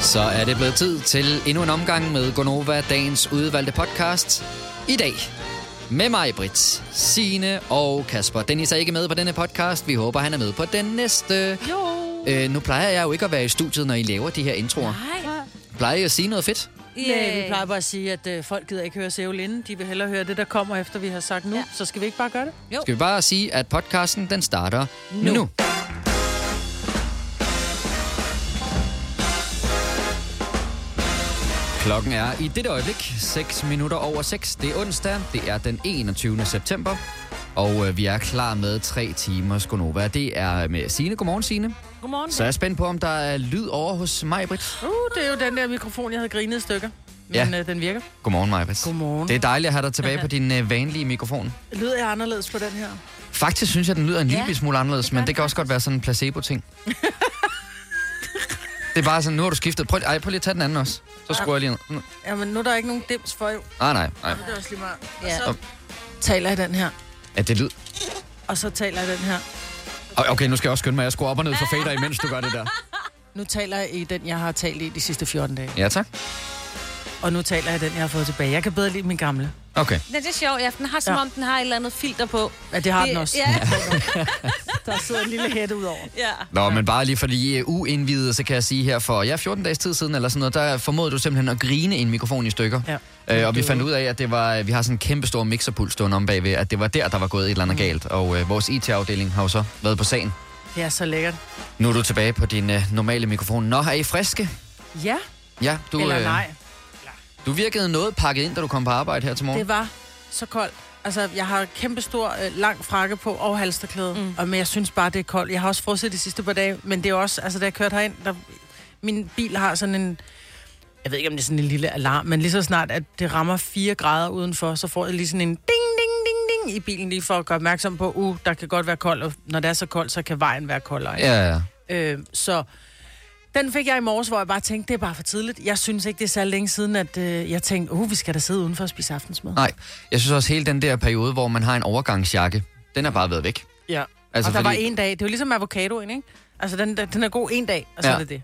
Så er det blevet tid til endnu en omgang med Gonova, dagens udvalgte podcast. I dag med mig, Britt, Sine og Kasper. Dennis er ikke med på denne podcast. Vi håber, han er med på den næste. Jo. Øh, nu plejer jeg jo ikke at være i studiet, når I laver de her introer. Nej. Plejer I at sige noget fedt? Nej, vi plejer bare at sige, at øh, folk gider ikke høre Sævel inden. De vil hellere høre det, der kommer efter, vi har sagt nu. Ja. Så skal vi ikke bare gøre det? Jo. Skal vi bare sige, at podcasten den starter nu. nu. Klokken er i dette øjeblik 6 minutter over 6. Det er onsdag. Det er den 21. september. Og øh, vi er klar med tre timer Skonova. Det er med Signe. Godmorgen, Signe. Godmorgen. Så er jeg spændt på, om der er lyd over hos mig, Britt. Uh, det er jo den der mikrofon, jeg havde grinet i stykker. Men Ja. øh, den virker. Godmorgen, Majbrit. Godmorgen. Det er dejligt at have dig tilbage på din øh, vanlige mikrofon. Lyder jeg anderledes på den her? Faktisk synes jeg, den lyder en Ja, lille smule anderledes, det men det kan også godt være sådan en placebo-ting. det er bare sådan, nu har du skiftet. Prøv, ej, prøv lige at tage den anden også. Så skruer jeg lige ned. Mm. Jamen, nu er der ikke nogen dims for jo. Ah, nej, nej. Det er også lige meget. Ja. Og så taler jeg den her, Er det lyd? og så taler jeg den her. Okay, nu skal jeg også skynde mig. Jeg skruer op og ned for fader, imens du gør det der. Nu taler jeg i den, jeg har talt i de sidste 14 dage. Ja, tak. Og nu taler jeg i den, jeg har fået tilbage. Jeg kan bedre lide min gamle. Okay. Det er sjovt, ja. Den har som Ja. om, den har et eller andet filter på. Ja, det har Det- den også. ja. Der sidder en lille hætte ud over. Ja. Nå, men bare lige fordi I er uindvidede, så kan jeg sige her for, ja, 14 dages tid siden eller sådan noget, der formodede du simpelthen at grine en mikrofon i stykker. Ja. Øh, og vi fandt ud af, at det var, vi har sådan en kæmpe stor mixerpult stående om bagved, at det var der, der var gået et eller andet galt. Og øh, vores IT-afdeling har jo så været på sagen. Det er så lækkert. Nu er du tilbage på din øh, normale mikrofon. Nå, er I friske? Ja, Ja, du, eller øh, nej. Du virkede noget pakket ind, da du kom på arbejde her til morgen. Det var så koldt. Altså, jeg har kæmpe stor, øh, lang frakke på og halsterklæde. Mm. Og, men jeg synes bare, det er koldt. Jeg har også frosset de sidste par dage, men det er også, altså da jeg kørte herind, der, min bil har sådan en, jeg ved ikke, om det er sådan en lille alarm, men lige så snart, at det rammer 4 grader udenfor, så får jeg lige sådan en ding, ding, ding, ding i bilen, lige for at gøre opmærksom på, uh, der kan godt være koldt, og når det er så koldt, så kan vejen være koldere. Ja, ja. Øh, så den fik jeg i morges, hvor jeg bare tænkte, det er bare for tidligt. Jeg synes ikke, det er så længe siden, at øh, jeg tænkte, uh, vi skal da sidde udenfor og spise aftensmad. Nej, jeg synes også hele den der periode, hvor man har en overgangsjakke, den er bare været væk. Ja. Altså, Altså, og der fordi- var en dag. Det er jo ligesom avocadoen, ikke? Altså, den, den er god en dag, og så Ja. er det det.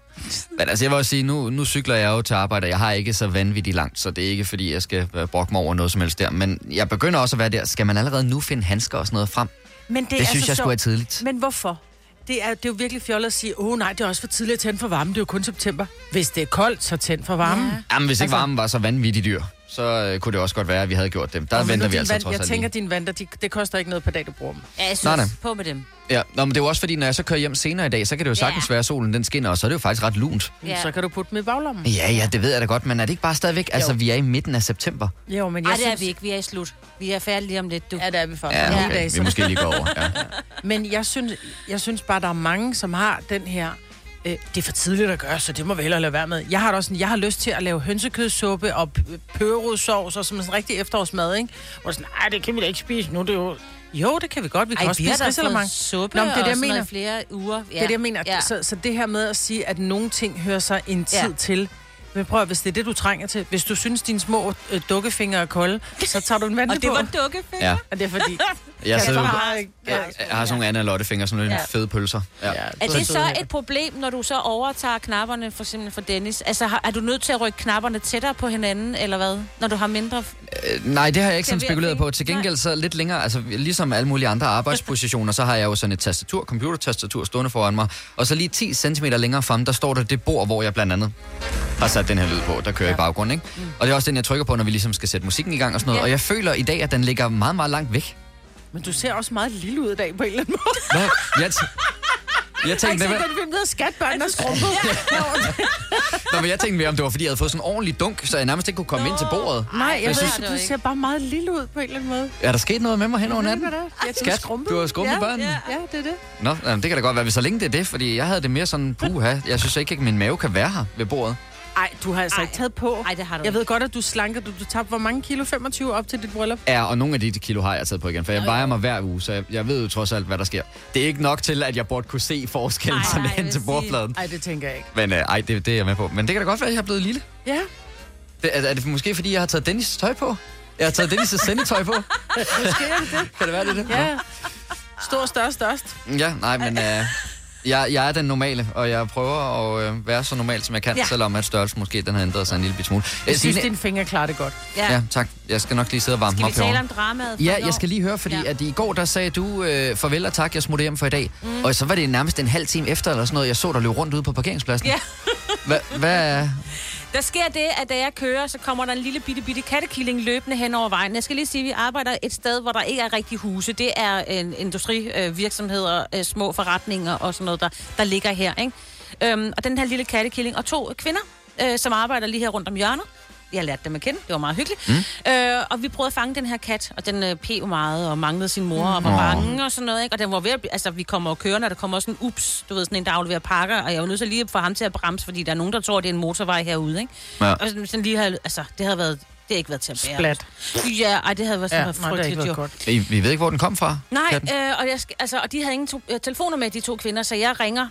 Men altså, jeg vil også sige, nu, nu cykler jeg jo til arbejde, og jeg har ikke så vanvittigt langt, så det er ikke, fordi jeg skal øh, brokke mig over noget som helst der. Men jeg begynder også at være der. Skal man allerede nu finde handsker og sådan noget frem? Men det, Det, er synes så jeg skulle er sjovt. tidligt. Men hvorfor? Det er, det er jo virkelig fjollet at sige, åh oh, nej, det er også for tidligt at tænde for varmen, det er jo kun september. Hvis det er koldt, så tænd for varmen. Ja. Jamen, hvis ikke Altså- varmen var så vanvittigt dyr, så øh, kunne det også godt være, at vi havde gjort det. Der Og ved venter vi altså vand, trods Jeg tænker, lige. dine vanter, de, det koster ikke noget per dag, du bruger dem. Ja, jeg synes, Nej, nej. på med dem. Ja, Nå, men det er jo også fordi, når jeg så kører hjem senere i dag, så kan det jo sagtens Ja. være, at solen den skinner, og så er det jo faktisk ret lunt. Ja. Ja. Så kan du putte dem i baglommen. Ja, ja, det ved jeg da godt, men er det ikke bare stadigvæk? Altså, vi er i midten af september. Jo, men jeg det er synes... vi ikke. Vi er i slut. Vi er færdige lige om lidt, du. Ja, det er vi faktisk. Ja, okay. dage, Vi måske lige gå over. Ja. Men jeg synes, jeg synes bare, der er mange, som har den her... Øh, det er for tidligt at gøre, så det må vi hellere lade være med. Jeg har også sådan, jeg har lyst til at lave hønsekødssuppe og pørodsovs og som en rigtig efterårsmad, ikke? Hvor sådan, nej, det kan vi da ikke spise nu, det er jo... Jo, det kan vi godt. Vi kan Ej, også vi spise risalemang. suppe Nå, det er det, jeg og sådan mener. flere uger. Ja. Det er det, jeg mener. Ja. Så, så det her med at sige, at nogle ting hører sig en tid ja. til. Men prøv at, hvis det er det, du trænger til. Hvis du synes, dine små øh, dukkefingre er kolde, så tager du en vand Og det var dukkefinger. ja. Og det er fordi... Jeg, sidder, ikke- ja, jeg har sådan nogle Anna Lotte fingre, sådan nogle Ja. fede pølser. Ja. ja, Er så det så et problem, når du så overtager knapperne, for eksempel for Dennis? Altså, har- er du nødt til at rykke knapperne tættere på hinanden, eller hvad? Når du har mindre... Øh, Nej, det har jeg ikke sådan spekuleret på. Til gengæld så lidt længere, altså ligesom alle mulige andre arbejdspositioner, så har jeg jo sådan et tastatur, computertastatur stående foran mig. Og så lige 10 cm længere frem, der står der det bord, hvor jeg blandt andet har sat den her lyd på, der kører ja. i baggrunden. Ikke? Mm. Og det er også den, jeg trykker på, når vi ligesom skal sætte musikken i gang og sådan noget. Ja. Og jeg føler i dag, at den ligger meget, meget langt væk. Men du ser også meget lille ud i dag på en eller anden måde. Hvad? Jeg, jeg Jeg tænkte, ikke set hvad? den film, der hedder Skatbørn, der skrumpede. Nå, men jeg tænkte mere, om det var, fordi jeg havde fået sådan en ordentlig dunk, så jeg nærmest ikke kunne komme ind til bordet. Nej, jeg, Jeg jeg synes- du ser bare meget lille ud på en eller anden måde. Er der sket noget med mig hen over natten? Jeg Skat, du har skrumpet ja, børnene. Ja, ja, det er det. Nå, jamen, det kan da godt være, hvis så længe det er det, fordi jeg havde det mere sådan, puha, jeg synes ikke, at min mave kan være her ved bordet. Ej, du har altså Ej. ikke taget på. Nej, det har du Jeg ikke. ved godt, at du slanker. Du, du tabte hvor mange kilo? 25 op til dit bryllup? Ja, og nogle af de kilo har jeg taget på igen, for jeg vejer mig hver uge, så jeg, jeg ved jo trods alt, hvad der sker. Det er ikke nok til, at jeg burde kunne se forskellen Nej, sådan hen til bordfladen. Nej, det tænker jeg ikke. Men øh, ej, det, det er jeg med på. Men det kan da godt være, at jeg er blevet lille. Ja, Det, er, er det måske, fordi jeg har taget Dennis' tøj på? Jeg har taget Dennis' sendetøj på. måske er det det. Kan det være det? er det? Ja. Stor, størst, størst. Nå. Ja, nej, men øh, Jeg, jeg er den normale, og jeg prøver at øh, være så normal, som jeg kan, ja. Selvom at størrelsen måske den har ændret sig en lille smule. Øh, Jeg synes, Signe- dine fingre klarer det godt. Ja. Ja, tak. Jeg skal nok lige sidde og varme Skal mig vi op herovre. tale om dramaet? Ja, jeg skal lige høre, fordi ja. At i går, der sagde du øh, farvel og tak, jeg smutter hjem for i dag. Mm. Og så var det nærmest en halv time efter, eller sådan noget, jeg så dig løbe rundt ude på parkeringspladsen. Ja. Hva, hvad, der sker det, at da jeg kører, så kommer der en lille bitte, bitte kattekilling løbende hen over vejen. Jeg skal lige sige, at vi arbejder et sted, hvor der ikke er rigtig huse. Det er en industrivirksomheder, øh, små forretninger og sådan noget, der, der ligger her. Ikke? Øhm, og den her lille kattekilling og to kvinder, øh, som arbejder lige her rundt om hjørnet. Jeg lærte dem at kende. Det var meget hyggeligt. Mm. Øh, og vi prøvede at fange den her kat, og den øh, peg meget og manglede sin mor og var Åh. bange og sådan noget. Ikke? Og den var ved at, blive- altså, vi kommer og kører, når der kommer også en ups, du ved, sådan en, der afleverer pakker, og jeg var nødt til lige at få ham til at bremse, fordi der er nogen, der tror, det er en motorvej herude. Ikke? Ja. Og sådan, sådan lige havde, altså, det havde været, det har ikke været til at bære. Splat. Ja, ej, det havde været Ja, sådan nej, noget det har ikke frygteligt, været jo. godt. I, vi ved ikke, hvor den kom fra? Nej, katten? øh, og, jeg, skal- altså, og de havde ingen to, øh, telefoner med, de to kvinder, så jeg ringer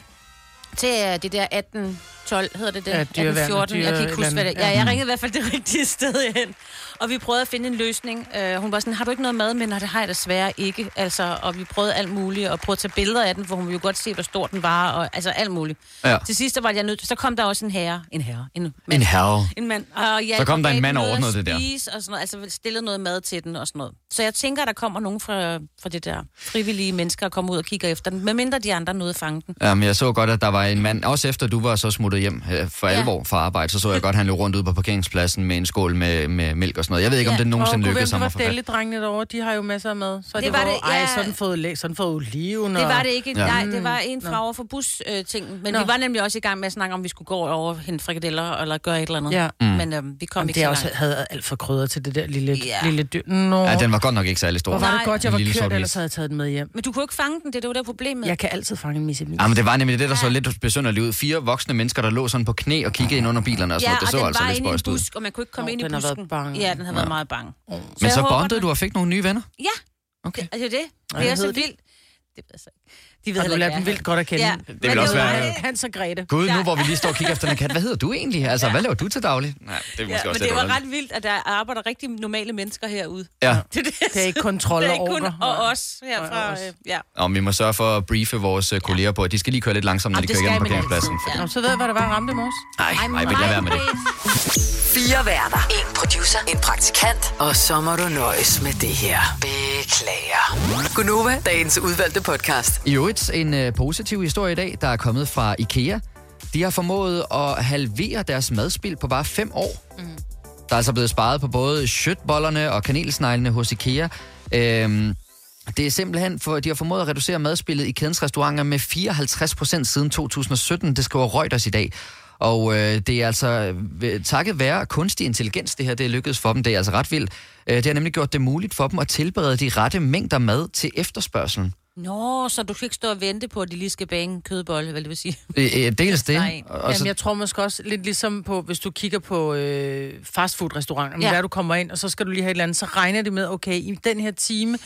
til øh, det der 18, 12, hedder det det? Ja, 18, dyreværnet, 14, jeg kan ikke huske, hvad det Ja, jeg ringede i hvert fald det rigtige sted hen. Og vi prøvede at finde en løsning. Uh, hun var sådan, har du ikke noget mad med? Nej, det har jeg desværre ikke. Altså, og vi prøvede alt muligt, og prøvede at tage billeder af den, for hun ville jo godt se, hvor stor den var, og altså alt muligt. Ja. Til sidst var jeg nødt så kom der også en herre. En herre. En, mand. En herre. En mand. Og ja, Så kom der en mand og noget ordnede at det der. spise Og sådan noget, altså stillede noget mad til den og sådan noget. Så jeg tænker, der kommer nogen fra, fra det der frivillige mennesker og kommer ud og kigger efter den. Medmindre de andre nåede at fange den. Jamen, jeg så godt, at der var en mand, også efter du var så smuttet hjem øh, for Ja. alvor fra arbejde, så så jeg godt, at han løb rundt ude på parkeringspladsen med en skål med, med mælk og sådan noget. Jeg ved ikke, om Ja. det nogensinde gud, lykkedes ham det at få var fat. dælledrengene derovre, de har jo masser af mad. Så Det det var var, det, ej, ja. sådan fået, læ- sådan fået oliven. Det og- var det ikke. Ja. Nej, det var en fra over for bus-ting. Men Nå. vi var nemlig også i gang med at snakke om, vi skulle gå over og hente frikadeller eller gøre et eller andet. Ja. Mm. Men øhm, vi kom Jamen, ikke det så også, havde alt for krydder til det der lille, Ja. lille dyr. Nå, Ja, den var godt nok ikke særlig stor. hvor var det godt, jeg var kørt, ellers havde jeg taget den med hjem. Men du kunne ikke fange den, det, det var der problemet. Jeg kan altid fange en misse Ja, men det var nemlig det, der så lidt besynderligt ud. Fire voksne mennesker, der lå sådan på knæ og kiggede ind under bilerne og sådan Ja, noget. Det og så den altså lidt inde i en spøjst ud. busk, og man kunne ikke komme Nå, ind i busken. været bange. Ja, den har været meget bange. Men jeg så håber, bondede du og fik nogle nye venner? Ja, Okay. det, altså det. Det er så vildt. Det ved jeg så ikke. De ved Har du lært ikke, dem vildt godt at kende? Ja. Ja. Det vil også være- Hans og Grete. Gud, nu Ja. hvor vi lige står og kigger efter den kat, hvad hedder du egentlig? Altså, hvad laver du til daglig? Nej, det er Ja, måske men også det lidt var underligt. ret vildt, at der arbejder rigtig normale mennesker herude. Ja, Det, det, Det er ikke det er og ikke kun orker. og os herfra. Os. øh, Ja. og vi må sørge for at briefe vores øh, kolleger på, at de skal lige køre lidt langsomt, når Jamen, de det kører igennem parkeringspladsen. Nå, så ved jeg, hvad der var ramt i morges. Nej, nej, vil jeg være med det. Fire værter. En producer. En praktikant. Og så må du nøjes med det her. Beklager. Gunova, dagens udvalgte podcast. I øvrigt en øh, positiv historie i dag, der er kommet fra IKEA. De har formået at halvere deres madspil på bare fem år. Mm. Der er altså blevet sparet på både shitbollerne og kanelsneglene hos IKEA. Øhm, det er simpelthen, for de har formået at reducere madspillet i kædens restauranter med 54 procent siden 2017. Det skriver Reuters i dag. Og øh, det er altså ved- takket være kunstig intelligens, det her det er lykkedes for dem. Det er altså ret vildt. Øh, det har nemlig gjort det muligt for dem at tilberede de rette mængder mad til efterspørgselen. Nå, så du kan ikke stå og vente på, at de lige skal bage en kødbolle, hvad det vil sige. Øh, øh, dels det. Nej. Og Jamen, jeg tror måske også lidt ligesom på, hvis du kigger på øh, fastfood-restauranter, Ja. der du kommer ind, og så skal du lige have et eller andet, så regner de med, okay, i den her time,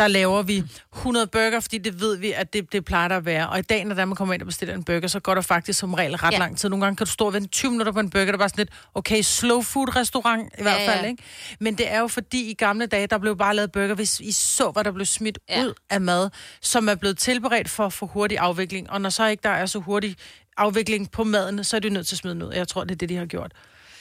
der laver vi 100 burger, fordi det ved vi, at det, det plejer der at være. Og i dag, når der man kommer ind og bestiller en burger, så går der faktisk som regel ret Ja. lang tid. Nogle gange kan du stå og vente 20 minutter på en burger, der er bare sådan lidt, okay, slow food restaurant i hvert Ja, fald, ja. ikke? Men det er jo fordi, i gamle dage, der blev bare lavet burger, hvis I så, hvad der blev smidt Ja. ud af mad, som er blevet tilberedt for at få hurtig afvikling. Og når så ikke der er så hurtig afvikling på maden, så er de nødt til at smide den ud. Jeg tror, det er det, de har gjort.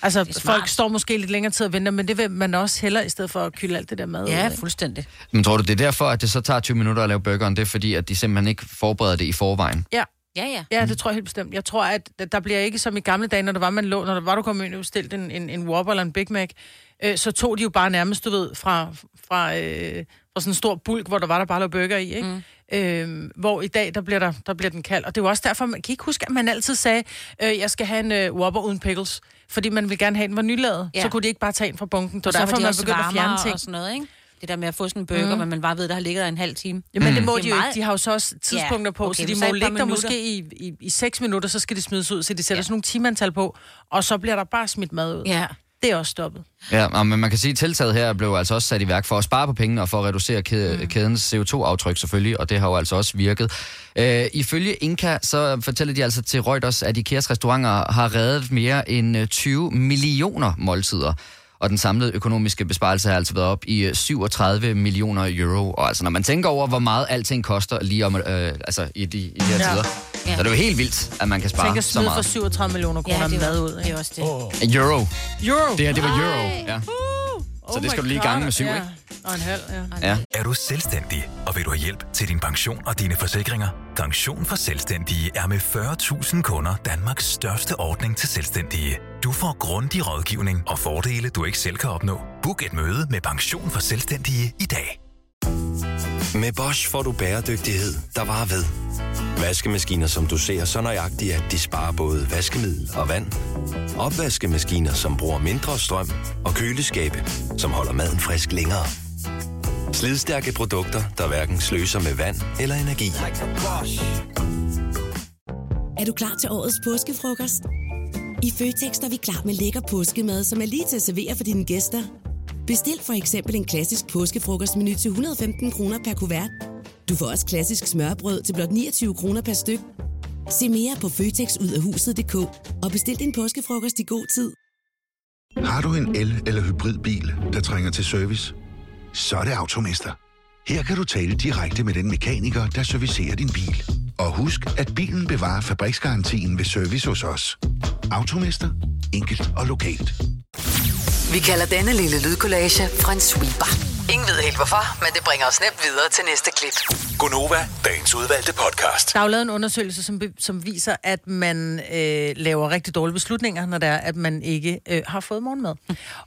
Altså, folk står måske lidt længere tid og venter, men det vil man også hellere, i stedet for at kylde alt det der mad ud. Ja, fuldstændig. men tror du, det er derfor, at det så tager 20 minutter at lave burgeren? Det er fordi, at de simpelthen ikke forbereder det i forvejen. Ja. Ja, ja. Ja, det tror jeg helt bestemt. Jeg tror, at der bliver ikke som i gamle dage, når der var, man lå, når der var, du kom ind og bestilte en, en, en Whopper eller en Big Mac, øh, så tog de jo bare nærmest, du ved, fra, fra, øh, fra sådan en stor bulk, hvor der var der bare lå burger i, ikke? Mm. Øh, hvor i dag, der bliver, der, der bliver den kald. Og det er jo også derfor, man kan ikke huske, at man altid sagde, øh, jeg skal have en øh, Whopper uden pickles, fordi man vil gerne have den var nylavet. Ja. Så kunne de ikke bare tage en fra bunken. Det var derfor, de man begyndte at fjerne ting. og sådan noget, ikke? Det der med at få sådan en burger, mm. men man bare ved, der har ligget der en halv time. Jamen, mm. det må Det de jo meget- ikke. De har jo så også tidspunkter på, Ja, okay, okay, så de må ligge der måske i, i, i 6 minutter, så skal de smides ud, så de sætter ja. sådan nogle timeantal på, og så bliver der bare smidt mad ud. Ja. Det er også stoppet. Ja, men man kan sige, at tiltaget her blev altså også sat i værk for at spare på pengene og for at reducere mm. kædens CO2-aftryk selvfølgelig, og det har jo altså også virket. Øh, ifølge Inka, så fortæller de altså til Reuters, at Ikeas restauranter har reddet mere end øh, 20 millioner måltider. Og den samlede økonomiske besparelse har altså været op i øh, 37 millioner euro. Og altså, når man tænker over, hvor meget alting koster lige om, øh, altså, i de, i de her Ja. tider, Ja. så er det jo helt vildt, at man kan spare Tænk at så smide for meget. 37 millioner kroner Ja, det mad var, ud. det Ikke? er også det. Euro. Euro. Det her, det var euro. Ja. Oh Så det my skal du lige God. gange med syv, ja. ikke? Og en halv, ja. Ja. Er du selvstændig, og vil du have hjælp til din pension og dine forsikringer? Pension for Selvstændige er med 40.000 kunder Danmarks største ordning til selvstændige. Du får grundig rådgivning og fordele, du ikke selv kan opnå. Book et møde med Pension for Selvstændige i dag. Med Bosch får du bæredygtighed, der varer ved. Vaskemaskiner, som du ser så nøjagtigt, at de sparer både vaskemiddel og vand. Opvaskemaskiner, som bruger mindre strøm. Og køleskabe, som holder maden frisk længere. Slidstærke produkter, der hverken sløser med vand eller energi. Er du klar til årets påskefrokost? I Føtex er vi klar med lækker påskemad, som er lige til at servere for dine gæster. Bestil for eksempel en klassisk påskefrokostmenu til 115 kroner per kuvert. Du får også klassisk smørbrød til blot 29 kroner per styk. Se mere på føtexudafhuset.dk og bestil din påskefrokost i god tid. Har du en el- eller hybridbil, der trænger til service? Så er det Automester. Her kan du tale direkte med den mekaniker, der servicerer din bil. Og husk, at bilen bevarer fabriksgarantien ved service hos os. Automester. Enkelt og lokalt. Vi kalder denne lille lydkollage en sweeper. Ingen ved helt hvorfor, men det bringer os nemt videre til næste klip. Gonova, dagens udvalgte podcast. Der er jo lavet en undersøgelse, som, be- som viser, at man øh, laver rigtig dårlige beslutninger, når det er, at man ikke øh, har fået morgenmad.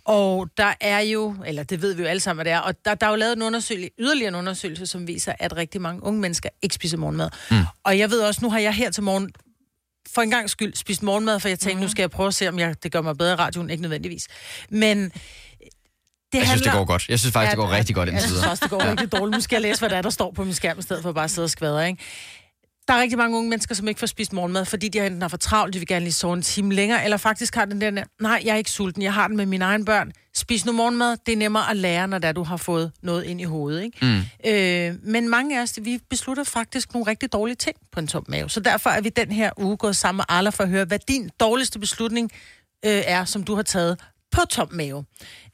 Og der er jo, eller det ved vi jo alle sammen, hvad det er, og der, der er jo lavet en undersøgelse, yderligere en undersøgelse, som viser, at rigtig mange unge mennesker ikke spiser morgenmad. Mm. Og jeg ved også, nu har jeg her til morgen for en gang skyld spist morgenmad, for jeg tænkte, mm. nu skal jeg prøve at se, om jeg, det gør mig bedre i radioen, ikke nødvendigvis. Men det Jeg synes, det handler- går godt. Jeg synes faktisk, det går rigtig godt Jeg indtil synes videre. også, det går rigtig dårligt. Nu skal jeg læse, hvad der er, der står på min skærm, i stedet for bare at sidde og skvadre, ikke? Der er rigtig mange unge mennesker, som ikke får spist morgenmad, fordi de enten har for travlt, de vil gerne lige sove en time længere, eller faktisk har den der, nej, jeg er ikke sulten, jeg har den med mine egne børn. Spis nu morgenmad, det er nemmere at lære, når det er, du har fået noget ind i hovedet, ikke? Mm. Øh, men mange af os, vi beslutter faktisk nogle rigtig dårlige ting på en tom mave. Så derfor er vi den her uge gået sammen med Arla for at høre, hvad din dårligste beslutning øh, er, som du har taget på tom mave.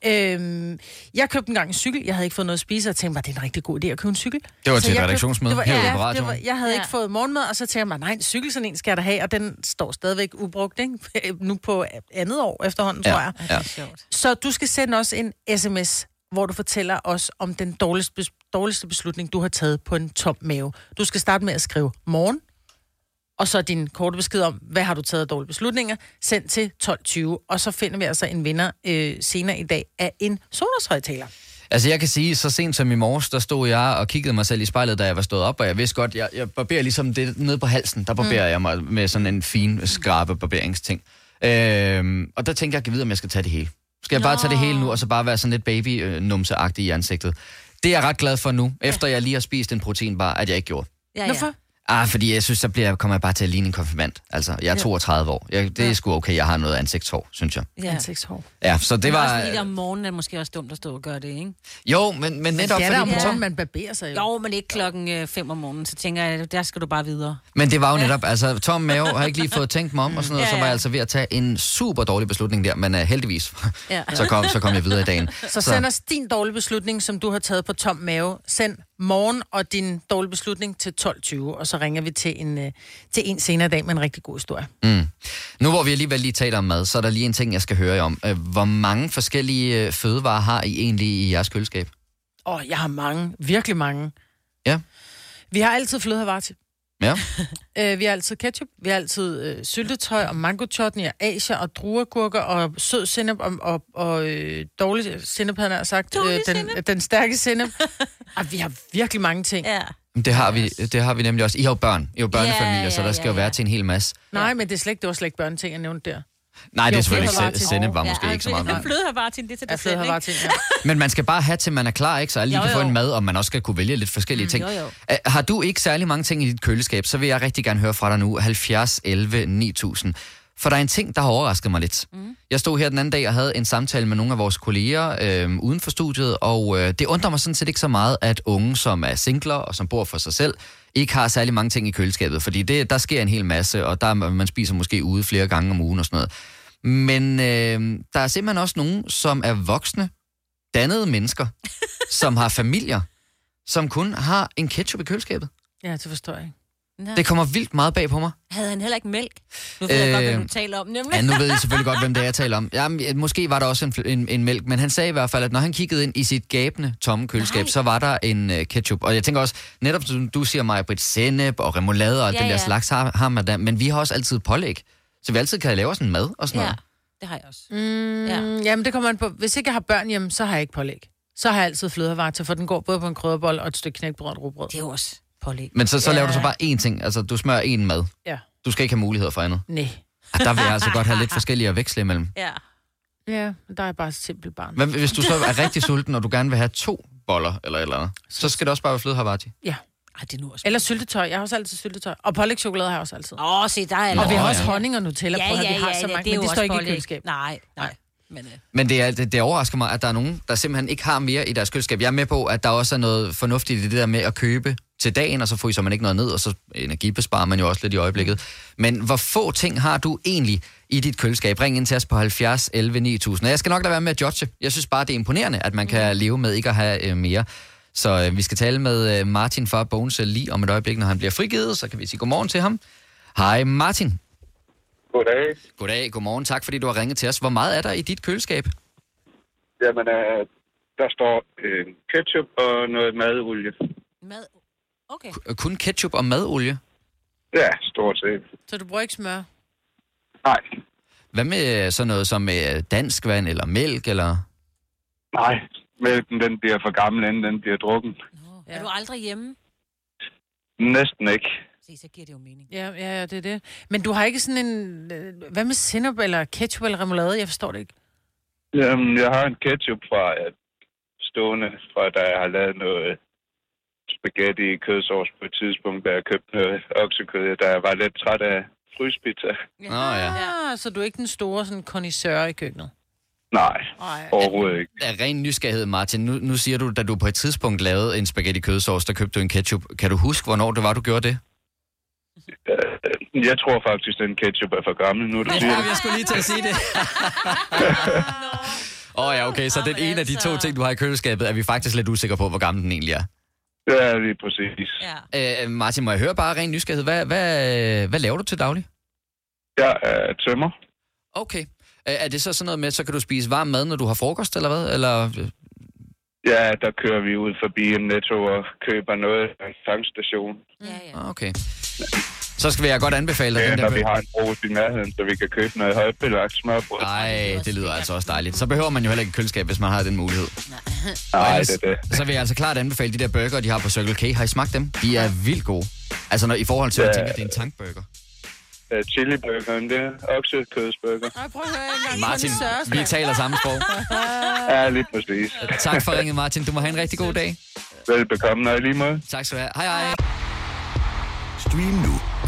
Øhm, jeg købte engang en cykel, jeg havde ikke fået noget at spise, og tænkte mig, det er en rigtig god idé at købe en cykel. Det var Så til et købte- redaktionsmøde det var, ja, det var, jeg havde Ja. ikke fået morgenmad, og så tænkte jeg mig, nej, en cykel sådan en skal jeg da have, og den står stadigvæk ubrugt, ikke? nu på andet år efterhånden, tror jeg. ja. Sjovt. Så du skal sende os en sms, hvor du fortæller os om den dårligste, dårligste beslutning, du har taget på en tom mave. Du skal starte med at skrive morgen, og så din korte besked om, hvad har du taget af dårlige beslutninger, send til 12.20, og så finder vi altså en vinder øh, senere i dag af en Sonos-højtaler. Altså jeg kan sige, så sent som i morges, der stod jeg og kiggede mig selv i spejlet, da jeg var stået op, og jeg vidste godt, jeg, jeg barberer ligesom det nede på halsen, der barberer mm. jeg mig med sådan en fin, skarpe barberingsting. Øhm, og der tænkte jeg, jeg vide, om jeg skal tage det hele. Skal jeg bare tage det hele nu, og så bare være sådan lidt baby-numseagtig i ansigtet? Det er jeg ret glad for nu, efter jeg lige har spist en proteinbar, at jeg ikke gjorde. Ja, ja. Hvorfor? Ah, fordi jeg synes, så bliver, kommer jeg bare til at ligne en konfirmand. Altså, jeg er 32 år. Jeg, det er sgu okay, jeg har noget ansigtshår, synes jeg. Ja. Ansigtshår. Ja, så det Det var... var... Også lige om morgenen er det måske også dumt at stå og gøre det, ikke? Jo, men, men netop Det er der om fordi... morgenen, man barberer sig jo. Jo, men ikke klokken 5 om morgenen, så tænker jeg, der skal du bare videre. Men det var jo netop, altså Tom Mave har ikke lige fået tænkt mig om, og sådan noget, Ja, så var ja. jeg altså ved at tage en super dårlig beslutning der, men uh, heldigvis, Ja. så, kom, så kom jeg videre i dagen. Så send os din dårlige beslutning, som du har taget på tom mave. Send morgen og din dårlige beslutning til 12.20, og så ringer vi til en, øh, til en senere dag med en rigtig god historie. Mm. Nu hvor vi alligevel lige taler om mad, så er der lige en ting, jeg skal høre jer om. Øh, Hvor mange forskellige øh, fødevarer har I egentlig i jeres køleskab? Åh, oh, jeg har mange. Virkelig mange. Ja. Vi har altid flødehavarti. Ja. Øh, vi har altid ketchup, vi har altid øh, syltetøj og mango chutney og asia og druergurker og sød sennep og, og, og øh, dårlig sennep, havde jeg nær sagt. Dårlig den, sennep. den stærke sennep. og vi har virkelig mange ting. Ja. Det har, vi, det har vi nemlig også. I har jo børn. I har jo børnefamilier, Ja, så der ja, skal ja, jo være ja. til en hel masse. Nej, men det, er slet ikke, det var slet ikke børneting, jeg nævnte der. Nej, det er selvfølgelig ikke. Sennep var måske ikke så meget. Men fløde har bare til det til Ja, det flødehavarti, ja. Men man skal bare have til, man er klar, ikke? Så alle lige Jo, kan få en mad, og man også skal kunne vælge lidt forskellige ting. jo, jo. Har du ikke særlig mange ting i dit køleskab, så vil jeg rigtig gerne høre fra dig nu. 70 11 9000. For der er en ting, der har overrasket mig lidt. Mm. Jeg stod her den anden dag og havde en samtale med nogle af vores kolleger øh, uden for studiet, og øh, det undrer mig sådan set ikke så meget, at unge, som er singler og som bor for sig selv, ikke har særlig mange ting i køleskabet, fordi det, der sker en hel masse, og der, man spiser måske ude flere gange om ugen og sådan noget. Men øh, der er simpelthen også nogen, som er voksne, dannede mennesker, som har familier, som kun har en ketchup i køleskabet. Ja, det forstår jeg ikke. Nå. Det kommer vildt meget bag på mig. Havde han heller ikke mælk? Nu ved jeg godt, hvad Øh, du taler om, nemlig. Ja, nu ved jeg selvfølgelig godt, hvem det er, jeg taler om. Jamen, måske var der også en, en, en mælk, men han sagde i hvert fald, at når han kiggede ind i sit gabende tomme køleskab, Nej. så var der en uh, ketchup. Og jeg tænker også, netop som du siger mig, Britt, sennep og remoulade og ja, Ja, den der ja. slags har, har man da, men vi har også altid pålæg. Så vi altid kan lave sådan mad og sådan Ja, noget. det har jeg også. Mm, Ja. ja. Jamen, det kommer an på. Hvis ikke jeg har børn hjemme, så har jeg ikke pålæg. Så har jeg altid flødevarer til, for den går både på en krydderbold og et stykke knækbrød og et rugbrød. Det er også pålæg. Men så, så Ja. laver du så bare én ting, altså du smører én mad. Ja. Du skal ikke have muligheder for andet. Nej. Ah, Der vil jeg altså godt have lidt forskellige at veksle imellem. Ja. Ja, der er jeg bare et simpelt barn. Men hvis du så er rigtig sulten, og du gerne vil have to boller eller et eller andet, så skal det også bare være fløde Havarti. Ja. Ej, det er nu også... Eller syltetøj. Jeg har også altid syltetøj. Og pålægchokolade har jeg også altid. Åh, oh, se, der er Og vi har også ja. honning og Nutella på, at vi har så mange, det er men det står ikke i pålæg. køleskab. Nej, nej. Men, øh, Men det, er, det, det overrasker mig, at der er nogen, der simpelthen ikke har mere i deres køleskab. Jeg er med på, at der også er noget fornuftigt i det der med at købe til dagen, og så fryser man ikke noget ned, og så energibesparer man jo også lidt i øjeblikket. Men hvor få ting har du egentlig i dit køleskab? Ring ind til os på 70 11 9000. Og jeg skal nok lade være med at judge. Jeg synes bare, det er imponerende, at man kan leve med ikke at have øh, mere. Så øh, vi skal tale med øh, Martin fra Bones lige om et øjeblik, når han bliver frigivet, så kan vi sige godmorgen til ham. Hej Martin. Goddag. Goddag, godmorgen. Tak fordi du har ringet til os. Hvor meget er der i dit køleskab? Jamen, øh, der står øh, ketchup og noget madolie. mad... Okay. Kun ketchup og madolie? Ja, stort set. Så du bruger ikke smør? Nej, Hvad med sådan noget som øh, dansk vand eller mælk? Eller? nej. Mælken, den bliver for gammel, inden den bliver drukken. Nå, Er du aldrig hjemme? Næsten ikke. Se, så giver det jo mening. Ja, ja, ja, det er det. Men du har ikke sådan en... øh, Hvad med sennep eller ketchup eller remoulade? Jeg forstår det ikke. Jamen, jeg har en ketchup fra øh, stående, fra da jeg har lavet noget spaghetti i kødsovs på et tidspunkt, da jeg købte noget oksekød, da jeg var lidt træt af fryspizza. Nå ja. Ja. Så du er ikke den store sådan connoisseur i køkkenet? Nej, Nej. overhovedet ikke. Af ren nysgerrighed, Martin, nu, nu siger du, da du på et tidspunkt lavede en spaghetti kødsovs, der købte du en ketchup. Kan du huske, hvornår det var, du gjorde det? Øh, Jeg tror faktisk, den ketchup er for gammel, nu du siger det. jeg skulle lige til at sige det. Åh oh, ja, okay, så den ene af de to ting, du har i køleskabet, er vi faktisk lidt usikre på, hvor gammel den egentlig er. Ja, lige præcis. Ja. Øh, Martin, må jeg høre bare ren nysgerrighed, hvad, hvad, hvad laver du til daglig? Jeg er tømmer. Okay. Øh, Er det så sådan noget med, så kan du spise varm mad, når du har frokost, eller hvad? Eller, øh, Ja, der kører vi ud forbi en netto og køber noget af en tankstation. Ja, ja. ah, okay. Så skal vi jeg godt anbefale dig Ja, den når der... vi har en brus i nærheden, så vi kan købe noget højbelagt smørbrød. Nej, det lyder altså også dejligt. Så behøver man jo heller ikke køleskab, hvis man har den mulighed. Nej, det er det. Så vil jeg altså klart anbefale de der burger, de har på Circle K. Har I smagt dem? De er vildt gode. Altså når, i forhold til, at Ja. tænker, at det er en tankburger. Uh, chiliburgeren, det er oksekødsburger. Ej, prøv at høre en gang. Martin, vi taler samme sprog. Ja, lige præcis. Tak for ringet, Martin. Du må have en rigtig god dag. Velbekomme, og lige måde. Tak skal du have. Hej hej. Stream nu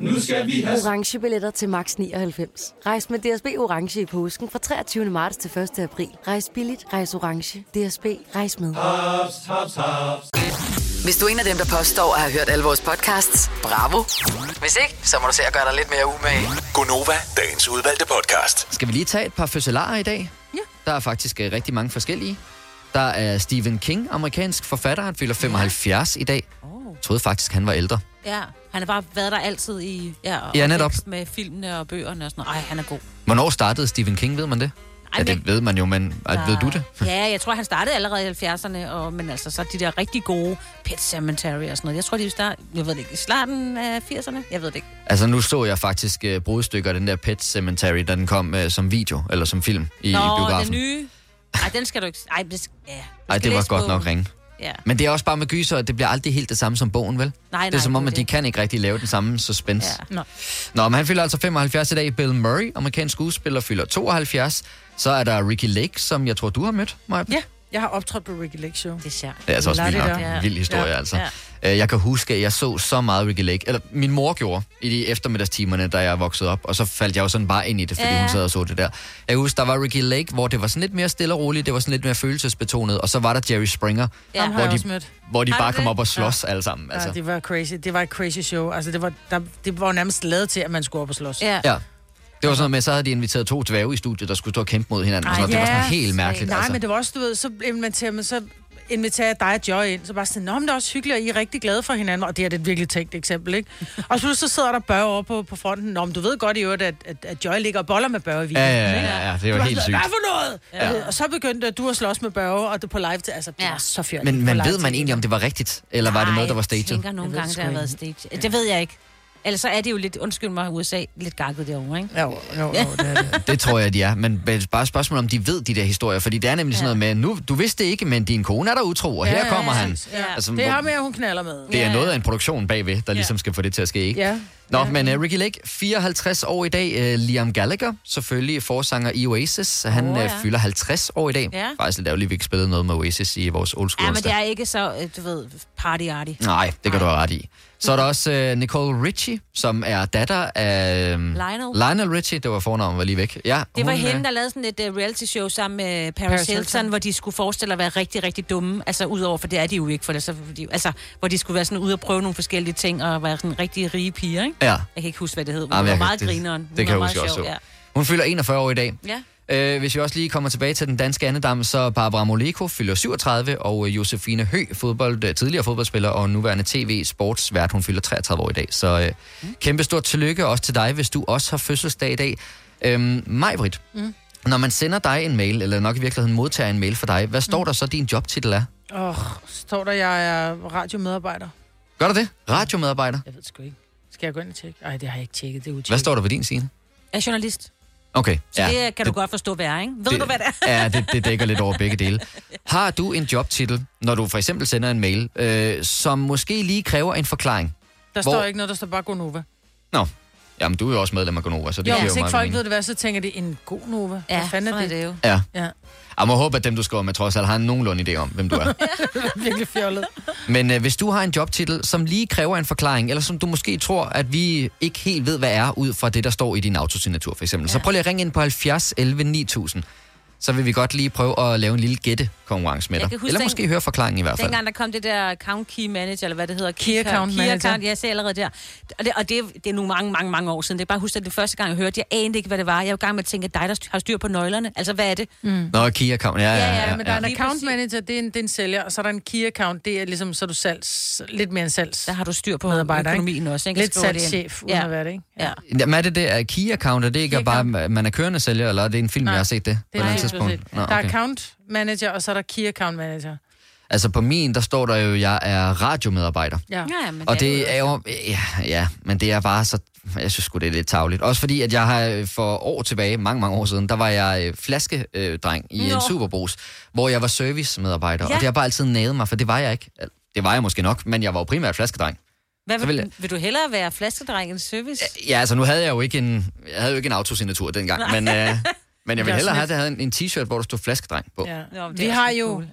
Nu skal vi have... orange billetter til max 99. Rejs med DSB orange i påsken fra 23. marts til 1. april. Rejs billigt, rejs orange. DSB rejs med. Haps, haps, haps. Hvis du er en af dem, der påstår at have hørt alle vores podcasts, bravo. Hvis ikke, så må du se at gøre dig lidt mere umage. Gonova, dagens udvalgte podcast. Skal vi lige tage et par fødselarer i dag? Ja. Der er faktisk øh, rigtig mange forskellige. Der er Stephen King, amerikansk forfatter. Han fylder 75 i dag. Oh. Jeg troede faktisk, han var ældre. Ja, han har bare været der altid i... Ja, Ja, netop. med filmene og bøgerne og sådan noget. Ej, han er god. Hvornår startede Stephen King, ved man det? Ej, ja, det ved man jo, men der... ved du det? Ja, jeg tror, han startede allerede i 70'erne, og, men altså så de der rigtig gode Pet Cemetery og sådan noget. Jeg tror, de start, jeg ved det ikke, i starten af 80'erne? Jeg ved det ikke. Altså, nu så jeg faktisk uh, brudstykker af den der Pet Cemetery, da den kom uh, som video, eller som film i, Nå, i biografen. den nye... Ej, den skal du ikke... Ej, det, ja, Ej, det var godt nok ringe. Ja. Men det er også bare med gyser, at det bliver aldrig helt det samme som bogen, vel? Nej, det er nej, som om, at de det. kan ikke rigtig lave den samme suspense. Ja. Nå. Nå, men han fylder altså 75 i dag. Bill Murray, amerikansk skuespiller, fylder 72. Så er der Ricky Lake, som jeg tror, du har mødt, Maja. Ja, jeg har optrådt på Ricky Lake Show. Det er sjovt. Det er altså også vildt nok. Ja. Vild historie, Ja. altså. Øh, Jeg kan huske, at jeg så så meget Ricky Lake, eller min mor gjorde, i de eftermiddagstimerne, da jeg voksede op, og så faldt jeg jo sådan bare ind i det, fordi Ja, ja. ja. hun sad og så det der. Jeg kan huske, der var Ricky Lake, hvor det var sådan lidt mere stille og roligt, det var sådan lidt mere følelsesbetonet, og så var der Jerry Springer, Ja. Hvor, de, hvor de bare kom op og slås Ja. alle sammen. Altså. Ja, det var crazy. Det var et crazy show. Altså, det var, der, det var nærmest lavet til, at man skulle op og slås. Ja. Ja. Det var sådan noget med, så havde de inviteret to dværge i studiet, der skulle stå og kæmpe mod hinanden. og sådan noget. Det var sådan helt mærkeligt. Nej, altså. men det var også, du ved, så inviterer man, så inviterer jeg dig og Joy ind, så bare sådan, nå, men det er også hyggeligt, og I er rigtig glade for hinanden, og det er det et virkelig tænkt eksempel, ikke? Og så, så sidder der Børge over på, på fronten, nå, men du ved godt i øvrigt, at, at, at Joy ligger og boller med Børge i weekenden, Ja, ja, ja, ja, det var var helt sådan, sygt. Hvad for noget? Ja. Ja. Og så begyndte du at slås med Børge, og det på live til, altså, det ja. var så fjert. Men, men ved man egentlig, om det var rigtigt? Eller var det noget, der var Jeg staged? tænker nogle Jeg gange, det har været stage. Det ved jeg ikke. Ellers så er det jo lidt, undskyld mig, USA, lidt gakket derovre, ikke? Jo, jo, jo, det er det. Det tror jeg, de er. Men bare spørgsmål, om de ved de der historier. Fordi det er nemlig sådan noget med, nu, du vidste det ikke, men din kone er der utro, og her kommer han. Ja. Altså, det er ham, hun knaller med. Det er noget af en produktion bagved, der ligesom skal få det til at ske, ikke? Ja. Nå, men uh, Ricky Lake, 54 år i dag. Uh, Liam Gallagher, selvfølgelig forsanger i Oasis. Han oh, ja. uh, fylder 50 år i dag. Ja. Faktisk lidt ærgerligt, vi ikke spillede noget med Oasis i vores old school Ja, men det er ikke så, øh, du ved, party-arty. Nej, det kan du have ret i. Så er der også uh, Nicole Richie, som er datter af... Um, Lionel. Lionel Richie, det var fornavnet, var lige væk. Ja, Det var hun, hende, øh, der lavede sådan et uh, reality-show sammen med Paris, Paris Hilton, Hilton. hvor de skulle forestille at være rigtig, rigtig dumme. Altså udover, for det er de jo ikke, for det, så, de, altså, hvor de skulle være sådan ude og prøve nogle forskellige ting, og være sådan rigtig rige piger, ikke? Ja. Jeg kan ikke huske, hvad det hed. Hun Ah, men var meget det- grineren. Hun Det kan jeg huske også. sjov, så. Hun fylder 41 år i dag. Ja. Øh, hvis vi også lige kommer tilbage til den danske andedam, så Barbara Moleko fylder 37, og øh, Josefine Hø, fodbold, øh, tidligere fodboldspiller og nuværende tv-sportsvært, hun fylder 33 år i dag. Så øh, Mm. kæmpe stort tillykke også til dig, hvis du også har fødselsdag i dag. Øhm, Majbrit, Mm. når man sender dig en mail, eller nok i virkeligheden modtager en mail for dig, hvad Mm. står der så, din jobtitel er? Åh, oh, står der, jeg er radiomedarbejder. Gør der det? Radiomedarbejder? Jeg ved sgu ikke. Skal jeg gå ind og tjekke? Nej, det har jeg ikke tjekket. Det er Hvad står der på din side? Er journalist. Okay, Så ja, det kan du godt forstå, hvad er, ikke? Ved det, du, hvad det er? ja, det, det dækker lidt over begge dele. Har du en jobtitel, når du for eksempel sender en mail, øh, som måske lige kræver en forklaring? Der Hvor- står ikke noget, der står bare Gonova. Nå, jamen du er jo også medlem af Gonova, så det Jo, giver hvis jo ikke meget folk mening. ved det hvad, så tænker de en god Nova. Ja, Hvad fanden er det? det jo. Ja. Ja. Jeg må håbe, at dem, du skriver med, trods alt har en nogenlunde idé om, hvem du er. Virkelig fjollet. Men øh, hvis du har en jobtitel, som lige kræver en forklaring, eller som du måske tror, at vi ikke helt ved, hvad er, ud fra det, der står i din autosignatur for eksempel, ja. så prøv lige at ringe ind på 70 11 9000. Så vil vi godt lige prøve at lave en lille gætte-konkurrence med Jeg dig. huske Eller den- måske høre forklaringen i hvert fald. Dengang der kom det der account key manager, eller hvad det hedder. Key account manager. Account, jeg ser allerede der. Og, det, og det, det er nu mange, mange, mange år siden. Det er bare husk, at det første gang, jeg hørte, jeg anede ikke, hvad det var. Jeg var i gang med at tænke, at dig, der har styr på nøglerne. Altså, hvad er det? Mm. Nå, key account, ja, ja, ja. Ja, men der er en account manager, det er en, det er en sælger, og så er der en key account, det er ligesom, så er du salgs, lidt mere en salgs Der har du styr på medarbejder, økonomien også. Ikke? Lidt salgschef, uden Ja. at være det, ikke? Ja. Jamen er det det, er key account, er det ikke Key bare, man er kørende sælger, eller er det en film, Nej, jeg har set det? Det på er tidspunkt? Nå, Der er okay. account manager, og så er der key account manager. Altså på min, der står der jo, at jeg er radiomedarbejder. Ja. Ja, men Og det er jo, ja, ja, men det er bare så, jeg synes sgu, det er lidt tavligt. Også fordi, at jeg har øh, for år tilbage, mange, mange år siden, der var jeg øh, flaskedreng i Nå. en superbrus, hvor jeg var servicemedarbejder. Ja. Og det har bare altid naget mig, for det var jeg ikke. Det var jeg måske nok, men jeg var jo primært flaskedreng. Hvad vil, vil vil, vil du hellere være flaskedreng end service? Ja, altså nu havde jeg jo ikke en, jeg havde jo ikke en autosignatur dengang, Nej. men, øh, men jeg er hellere have, at jeg havde en, en t-shirt, hvor der stod flaskedreng på. Ja. Det vi har jo, cool.